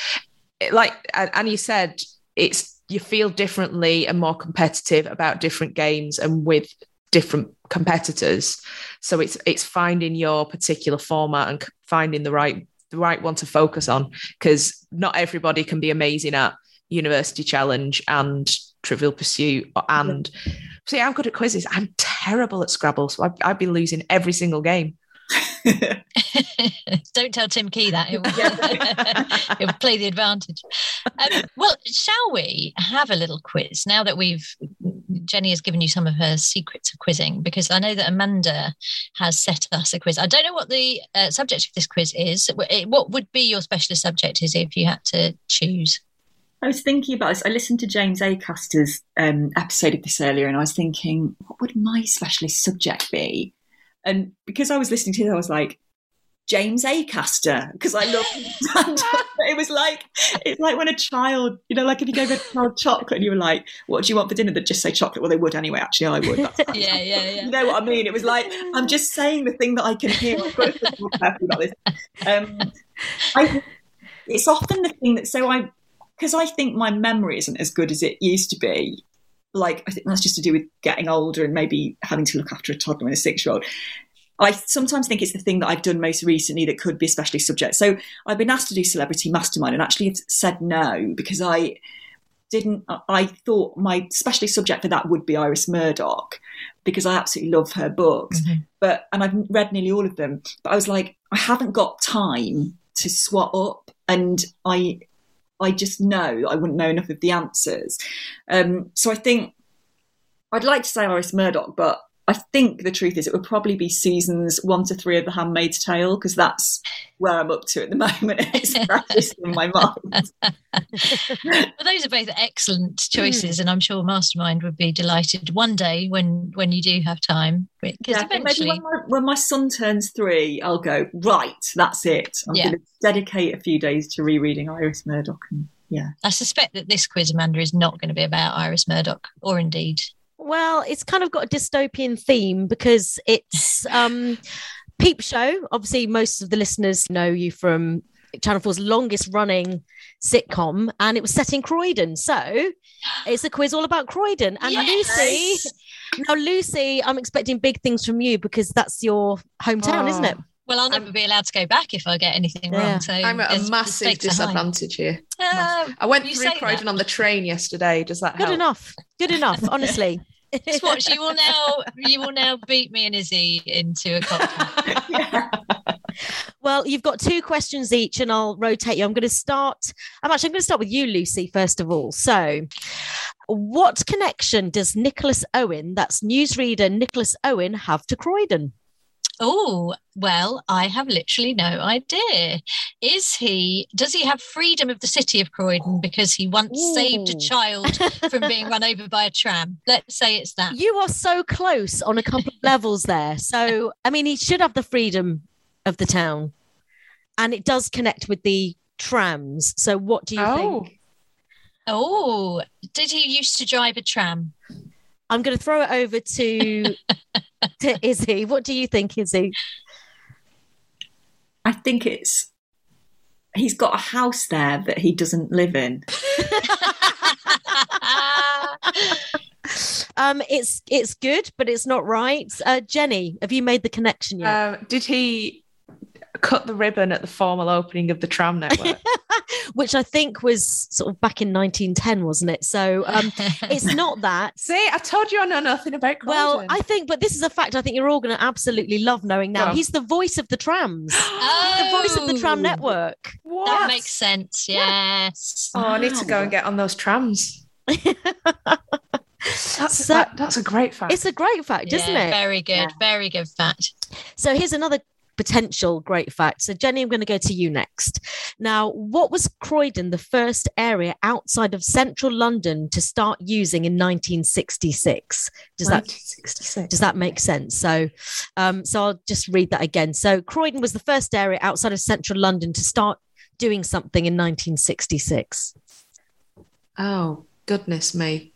Speaker 1: it, like, and and you said, it's you feel differently and more competitive about different games and with different competitors. So it's it's finding your particular format and finding the right the right one to focus on because not everybody can be amazing at University Challenge and Trivial Pursuit and see I'm good at quizzes. I'm terrible at Scrabble, so I'd, I'd be losing every single game.
Speaker 5: Don't tell Tim Key that. He'll, he'll play the advantage. Um, well, shall we have a little quiz now that we've Jenny has given you some of her secrets of quizzing? Because I know that Amanda has set us a quiz. I don't know what the uh, subject of this quiz is. What would be your specialist subject? Is if you had to choose?
Speaker 7: I was thinking about this. I listened to James Acaster's um, episode of this earlier, and I was thinking, what would my specialist subject be? And because I was listening to it, I was like, James Acaster, because I love it was like it's like when a child, you know, like if you gave a child chocolate and you were like, "What do you want for dinner?" They'd just say chocolate. Well, they would anyway. Actually, I would.
Speaker 5: Yeah, yeah, yeah.
Speaker 7: You know what I mean? It was like I'm just saying the thing that I can hear. I've got to think more carefully about this. Um, I, it's often the thing that so I because I think my memory isn't as good as it used to be. Like I think that's just to do with getting older and maybe having to look after a toddler and a six year old. I sometimes think it's the thing that I've done most recently that could be especially subject. So I've been asked to do Celebrity Mastermind and actually have said no because I didn't. I thought my specialty subject for that would be Iris Murdoch because I absolutely love her books. Mm-hmm. But and I've read nearly all of them. But I was like, I haven't got time to swat up, and I I just know I wouldn't know enough of the answers. Um, so I think I'd like to say Iris Murdoch, but I think the truth is it would probably be seasons one to three of The Handmaid's Tale because that's where I'm up to at the moment. It's practiced in my mind.
Speaker 5: well, those are both excellent hmm. choices, and I'm sure Mastermind would be delighted one day when when you do have time. Because
Speaker 7: Yeah, think maybe
Speaker 5: eventually,
Speaker 7: when my, when my son turns three, I'll go right. That's it. I'm
Speaker 5: Yeah.
Speaker 7: going to dedicate a few days to rereading Iris Murdoch. And yeah,
Speaker 5: I suspect that this quiz, Amanda, is not going to be about Iris Murdoch, or indeed.
Speaker 10: Well, it's kind of got a dystopian theme because it's um Peep Show. Obviously, most of the listeners know you from Channel 4's longest running sitcom, and it was set in Croydon. So it's a quiz all about Croydon. And Lucy, now Lucy, I'm expecting big things from you because that's your hometown, isn't it?
Speaker 5: Well, I'll never be allowed to go back if I get anything
Speaker 10: Yeah.
Speaker 5: wrong. So
Speaker 1: I'm at a massive
Speaker 5: stakes
Speaker 1: disadvantage here.
Speaker 5: Uh,
Speaker 1: I went
Speaker 5: you
Speaker 1: through Croydon
Speaker 5: that.
Speaker 1: on the train yesterday. Does that
Speaker 10: Good
Speaker 1: help?
Speaker 10: enough. Good enough, honestly.
Speaker 5: Just watch. You will now. You will now beat me and Izzy into a cocktail.
Speaker 10: Well, you've got two questions each, and I'll rotate you. I'm going to start. I'm actually I'm going to start with you, Lucy, first of all. So, what connection does Nicholas Owen, that's newsreader Nicholas Owen, have to Croydon?
Speaker 5: Oh, well, I have literally no idea. Is he, does he have freedom of the city of Croydon because he once saved a child from being run over by a tram? Let's say it's that.
Speaker 10: You are so close on a couple of levels there. So, I mean, he should have the freedom of the town, and it does connect with the trams. So, what do you
Speaker 1: Oh.
Speaker 10: think?
Speaker 5: Oh, did he used to drive a tram?
Speaker 10: I'm going to throw it over to to Izzy. What do you think, Izzy?
Speaker 7: I think it's he's got a house there that he doesn't live in.
Speaker 10: Um, it's it's good, but it's not right. Uh, Jenny, have you made the connection yet?
Speaker 1: Um, did he cut the ribbon at the formal opening of the tram network?
Speaker 10: Which I think was sort of back in 1910, wasn't it? So um, it's not that.
Speaker 1: See, I told you I know nothing about Croydon.
Speaker 10: Well, I think, but this is a fact I think you're all going to absolutely love knowing now.
Speaker 1: Go.
Speaker 10: He's the voice of the trams, the voice of the tram
Speaker 5: Oh,
Speaker 10: network.
Speaker 1: what?
Speaker 5: That makes sense. Yes.
Speaker 1: Oh, I need to go and get on those trams. That's,
Speaker 10: So-
Speaker 1: that- that's a great fact.
Speaker 10: It's a great fact, isn't it?
Speaker 5: Very good. Very good fact.
Speaker 10: So here's another potential great fact. So Jenny, I'm going to go to you next. Now, what was Croydon the first area outside of central London to start using in 1966? Does that does that make sense? So, um, so I'll just read that again. So Croydon was the first area outside of central London to start doing something in 1966.
Speaker 1: Oh, goodness me.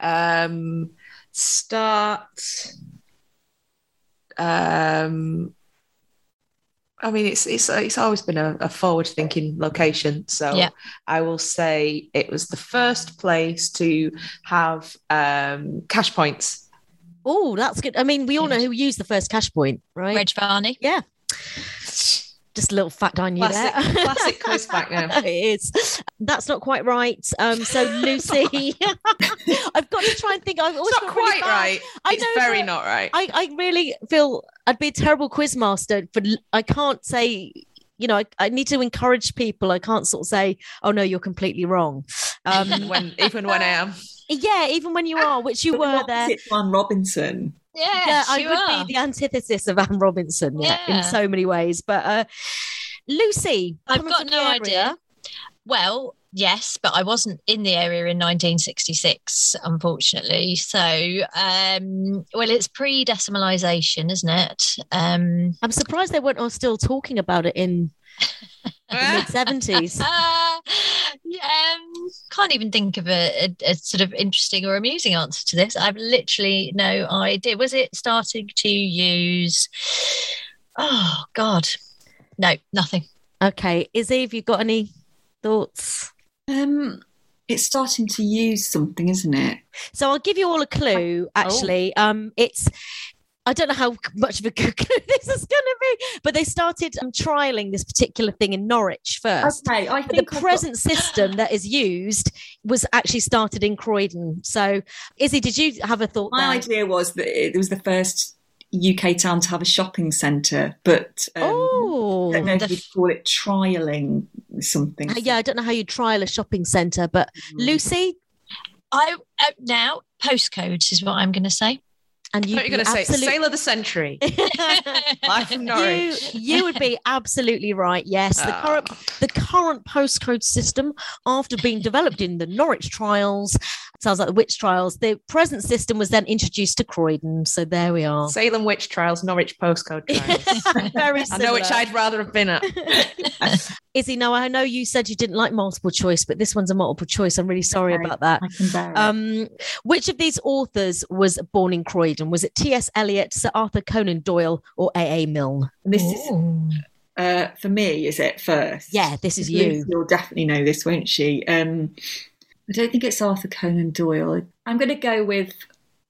Speaker 1: Um, start. Um, I mean, it's it's it's always been a, a forward-thinking location, so
Speaker 5: Yeah.
Speaker 1: I will say it was the first place to have um, cash points.
Speaker 10: Oh, that's good. I mean, we all know who used the first cash point, right?
Speaker 5: Reg Varney.
Speaker 10: Yeah. Just a little fact I knew
Speaker 1: Classic,
Speaker 10: there.
Speaker 1: classic quiz fact now.
Speaker 10: it is. That's not quite right. Um, so Lucy, I've got to try and think. I've always
Speaker 1: It's not
Speaker 10: felt really
Speaker 1: quite right.
Speaker 10: I
Speaker 1: it's
Speaker 10: know,
Speaker 1: very not right.
Speaker 10: I, I really feel I'd be a terrible quiz master, but I can't say. You know, I, I need to encourage people. I can't sort of say, "Oh no, you're completely wrong." Um,
Speaker 1: when even when I am.
Speaker 10: yeah, even when you are, which you
Speaker 7: But
Speaker 10: were
Speaker 7: the
Speaker 10: there.
Speaker 7: opposite to Anne Robinson.
Speaker 5: Yes,
Speaker 10: yeah, I would
Speaker 5: are.
Speaker 10: be the antithesis of Anne Robinson, yeah,
Speaker 5: Yeah.
Speaker 10: in so many ways. But uh, Lucy,
Speaker 5: I've got no idea. Well, yes, but I wasn't in the area in 1966, unfortunately. So, um, well, it's pre-decimalisation, isn't it? Um,
Speaker 10: I'm surprised they weren't all still talking about it in the mid seventies.
Speaker 5: uh, yeah, um, can't even think of a, a, a sort of interesting or amusing answer to this. I've literally no idea. Was it starting to use? Oh God, no, nothing.
Speaker 10: Okay, Izzy, have you got any thoughts?
Speaker 7: Um, it's starting to use something, isn't it?
Speaker 10: So I'll give you all a clue. Actually, um, it's. I don't know how much of a good clue this is going to be, but they started um, trialing this particular thing in Norwich first.
Speaker 7: Okay, I
Speaker 10: But the
Speaker 7: I've got-
Speaker 10: present system that is used was actually started in Croydon. So, Izzy, did you have a thought?
Speaker 7: My
Speaker 10: there?
Speaker 7: idea was that it was the first UK town to have a shopping centre, but um,
Speaker 10: Oh,
Speaker 7: I don't know if you'd call it trialing something.
Speaker 10: Uh, yeah, I don't know how you trial a shopping centre, but
Speaker 7: Mm.
Speaker 10: Lucy,
Speaker 5: I uh, now postcodes is what I'm going to say.
Speaker 10: And you
Speaker 1: you were going to say Sale of the Century. Live from
Speaker 10: you,
Speaker 1: Norwich.
Speaker 10: you would be absolutely right. Yes, the
Speaker 1: Ah.
Speaker 10: current the current postcode system, after being developed in the Norwich trials, sounds like the witch trials. The present system was then introduced to Croydon. So there we are.
Speaker 1: Salem Witch Trials, Norwich Postcode Trials.
Speaker 10: Very
Speaker 1: I know which. I'd rather have been at.
Speaker 10: Izzy, no, I know you said you didn't like multiple choice, but this one's a multiple choice. I'm really sorry
Speaker 7: Okay,
Speaker 10: about that.
Speaker 7: I can bear it.
Speaker 10: Um, which of these authors was born in Croydon? Was it T.S. Eliot, Sir Arthur Conan Doyle, or A.A. Milne?
Speaker 7: this is uh, for me. Is it first?
Speaker 10: Yeah, this is
Speaker 7: you.
Speaker 10: you.
Speaker 7: will definitely know this, won't she? Um, I don't think it's Arthur Conan Doyle. I'm going to go with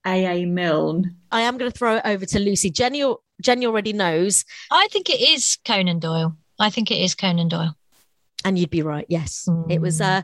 Speaker 7: A. A. Milne.
Speaker 10: I am going to throw it over to Lucy. Jenny, Jenny already knows,
Speaker 5: I think it is Conan Doyle. I think it is Conan Doyle.
Speaker 10: and you'd be right. Yes, it was uh,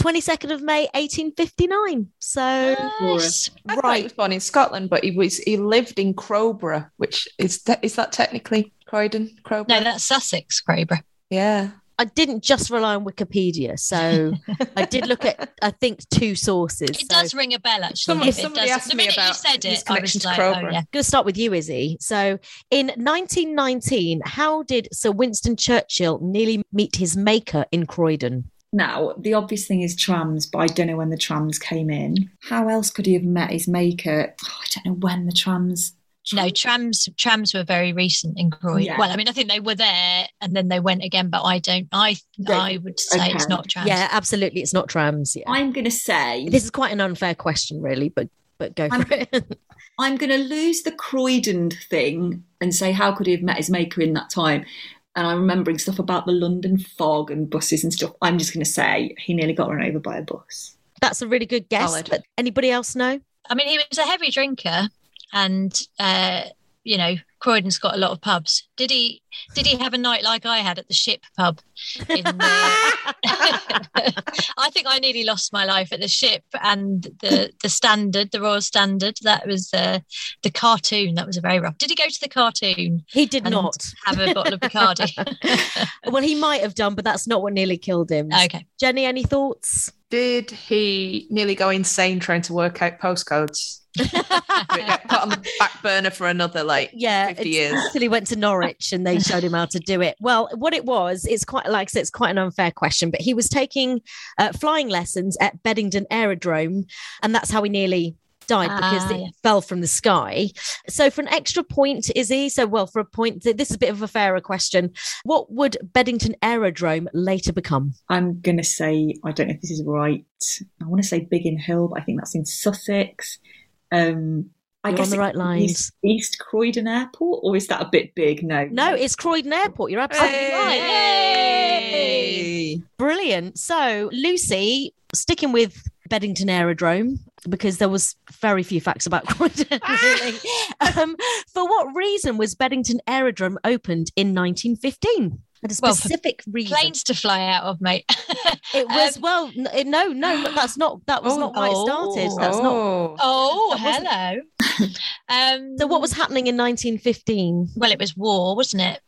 Speaker 10: 22nd of May, 1859. So,
Speaker 5: Nice.
Speaker 1: I
Speaker 10: right.
Speaker 1: he was born in Scotland, but he was he lived in Crowborough, which is that is that technically Croydon? Crowborough.
Speaker 5: No, that's Sussex, Crowborough.
Speaker 1: yeah.
Speaker 10: I didn't just rely on Wikipedia. So, I did look at, I think, two sources.
Speaker 5: It
Speaker 10: So-
Speaker 5: does ring a bell, actually.
Speaker 1: Someone- somebody
Speaker 5: does.
Speaker 1: asked
Speaker 5: the
Speaker 1: me
Speaker 5: minute you
Speaker 1: about
Speaker 5: said
Speaker 1: his
Speaker 5: it, I
Speaker 1: connection
Speaker 5: was
Speaker 1: to
Speaker 5: like, oh,
Speaker 1: Crowborough.
Speaker 5: yeah.
Speaker 10: going to start with you, Izzy. So, in 1919, how did Sir Winston Churchill nearly meet his maker in Croydon?
Speaker 7: Now, the obvious thing is trams, but I don't know when the trams came in. How else could he have met his maker? Oh, I don't know when the trams.
Speaker 5: No, trams trams were very recent in Croydon.
Speaker 7: Yeah.
Speaker 5: Well, I mean, I think they were there and then they went again, but I don't. I
Speaker 7: Don't-
Speaker 5: I would say it's not trams.
Speaker 10: Yeah, absolutely. It's not trams. Yeah.
Speaker 7: I'm going to say
Speaker 10: This is quite an unfair question, really, but but go for
Speaker 7: I'm-
Speaker 10: it.
Speaker 7: I'm going to lose the Croydon thing and say how could he have met his maker in that time? And I'm remembering stuff about the London fog and buses and stuff. I'm just going to say he nearly got run over by a bus.
Speaker 10: That's a really good guess.
Speaker 1: Solid.
Speaker 10: But anybody else know?
Speaker 5: I mean, he was a heavy drinker, and uh, you know, Croydon's got a lot of pubs. Did he? Did he have a night like I had at the Ship pub? In the... I think I nearly lost my life at the Ship and the the Standard, the Royal Standard. That was uh, the cartoon. That was a very rough. Did he go to the cartoon?
Speaker 10: He did
Speaker 5: and
Speaker 10: not.
Speaker 5: have a bottle of Bacardi.
Speaker 10: well, he might have done, but that's not what nearly killed him.
Speaker 5: okay.
Speaker 10: Jenny, any thoughts?
Speaker 1: Did he nearly go insane trying to work out postcodes? Did it get put on the back burner for another like
Speaker 10: Yeah,
Speaker 1: 50 years.
Speaker 10: until he went to Norwich and they showed him how to do it. Well, what it was, it's quite like I said, it's quite an unfair question, but he was taking uh, flying lessons at Beddington Aerodrome, and that's how he nearly died because
Speaker 5: Ah,
Speaker 10: it
Speaker 5: yeah.
Speaker 10: fell from the sky. So, for an extra point, Izzy, so well, for a point, th- this is a bit of a fairer question. What would Beddington Aerodrome later become?
Speaker 7: I'm going to say, I don't know if this is right. I want to say Biggin Hill, but I think that's in Sussex. Um, I
Speaker 10: You're
Speaker 7: guess
Speaker 10: on the right lines.
Speaker 7: East, East Croydon Airport, or is that a bit big? No.
Speaker 10: No, it's Croydon Airport. You're absolutely right.
Speaker 1: Hey!
Speaker 10: Brilliant. So, Lucy, sticking with Beddington Aerodrome, because there was very few facts about Croydon, really. um, for what reason was Beddington Aerodrome opened in 1915? At a
Speaker 5: Well,
Speaker 10: specific reason.
Speaker 5: Planes to fly out of, mate.
Speaker 10: It was
Speaker 5: Um,
Speaker 10: well, n- no, no, that's not. That was not why it started. That's not.
Speaker 1: Oh.
Speaker 5: Oh,
Speaker 10: That
Speaker 5: hello. um,
Speaker 10: So, what was happening in 1915?
Speaker 5: Well, it was war, wasn't it?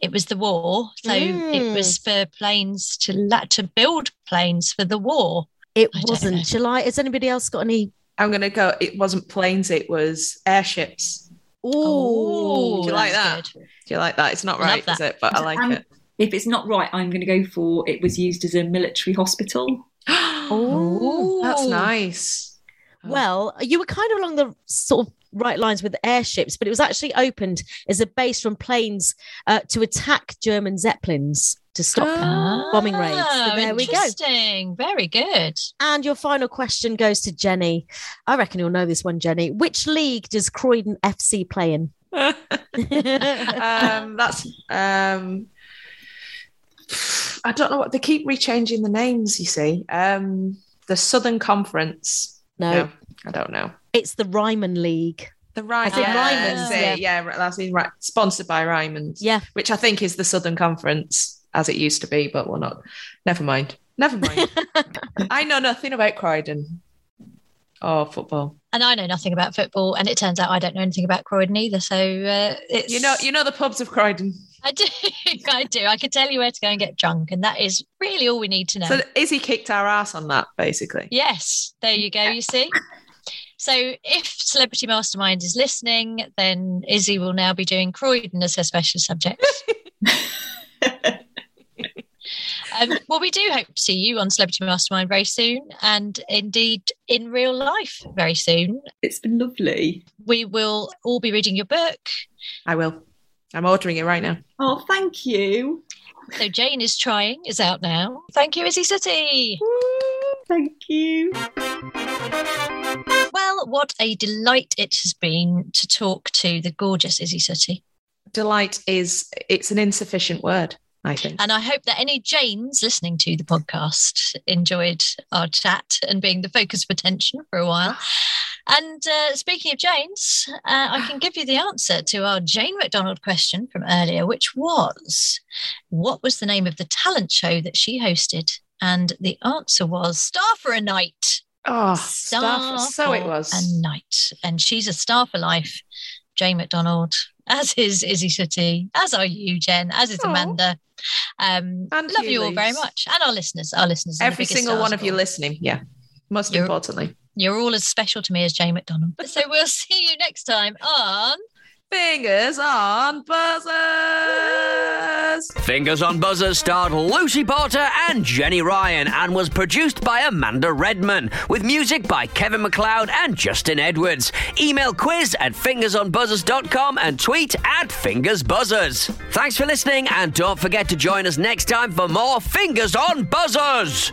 Speaker 5: It was the war, so it
Speaker 10: Mm.
Speaker 5: was for planes to la- to build planes for the war.
Speaker 10: It
Speaker 5: I don't know.
Speaker 10: wasn't. July. Has anybody else got any?
Speaker 1: I'm going to go. It wasn't planes, it was airships.
Speaker 10: Oh,
Speaker 1: Do you like that?
Speaker 5: good.
Speaker 1: Do you like that? It's not right, is it? But I like
Speaker 7: Um,
Speaker 1: it.
Speaker 7: If it's not right, I'm going to go for it was used as a military hospital.
Speaker 10: Oh.
Speaker 1: That's nice.
Speaker 10: Well, you were kind of along the sort of right lines with airships, but it was actually opened as a base from planes uh, to attack German zeppelins to stop bombing raids. So
Speaker 5: Oh,
Speaker 10: there we go.
Speaker 5: Interesting. Very good.
Speaker 10: And your final question goes to Jenny. I reckon you'll know this one, Jenny. Which league does Croydon FC play in?
Speaker 1: um, that's um, I don't know what they keep rechanging the names. You see, um, the Southern Conference.
Speaker 10: No.
Speaker 1: I don't know.
Speaker 10: It's the Ryman League.
Speaker 1: The Ryman,
Speaker 10: I think
Speaker 1: yeah,
Speaker 10: Ryman's,
Speaker 1: that's
Speaker 10: yeah.
Speaker 1: it, yeah, right, that's in, right, sponsored by Ryman's,
Speaker 10: Yeah.
Speaker 1: which I think is the Southern Conference as it used to be, but we're not. Never mind. Never mind. I know nothing about Croydon or football.
Speaker 5: And I know nothing about football, and it turns out I don't know anything about Croydon either. So uh, it's
Speaker 1: You know, you know the pubs of Croydon.
Speaker 5: I do, I do. I can tell you where to go and get drunk, and that is really all we need to know.
Speaker 1: So Izzy kicked our ass on that, basically.
Speaker 5: Yes, there you go. You see. So if Celebrity Mastermind is listening, then Izzy will now be doing Croydon as her special subject. um, well, we do hope to see you on Celebrity Mastermind very soon, and indeed in real life very soon.
Speaker 7: It's been lovely.
Speaker 5: We will all be reading your book.
Speaker 1: I will. I'm ordering it right now.
Speaker 7: Oh, thank you.
Speaker 5: So Jane is trying is out now. Thank you, Izzy Suttie.
Speaker 7: Thank you.
Speaker 5: Well, what a delight it has been to talk to the gorgeous Izzy Suttie.
Speaker 1: Delight is it's an insufficient word, I think.
Speaker 5: And I hope that any Janes listening to the podcast enjoyed our chat and being the focus of attention for a while. And uh, speaking of Janes, uh, I can give you the answer to our Jane McDonald question from earlier, which was what was the name of the talent show that she hosted? And the answer was Star for a Night.
Speaker 1: Oh,
Speaker 5: Star
Speaker 1: stuff. So it was.
Speaker 5: a night, and she's a star for life. Jane McDonald, as is Izzy Suttie, as are you, Jen, as is
Speaker 1: Aw.
Speaker 5: Amanda. Um,
Speaker 1: And
Speaker 5: love
Speaker 1: you,
Speaker 5: you all very much, and our listeners, our listeners,
Speaker 1: Every single one of you listening. Yeah. Most
Speaker 5: You're-
Speaker 1: importantly.
Speaker 5: You're all as special to me as Jane McDonald. so we'll see you next time on.
Speaker 1: Fingers on buzzers.
Speaker 11: Fingers on Buzzers starred Lucy Porter and Jenny Ryan and was produced by Amanda Redman with music by Kevin MacLeod and Justin Edwards. Email quiz at fingersonbuzzers.com and tweet at fingersbuzzers. Thanks for listening and don't forget to join us next time for more Fingers on Buzzers.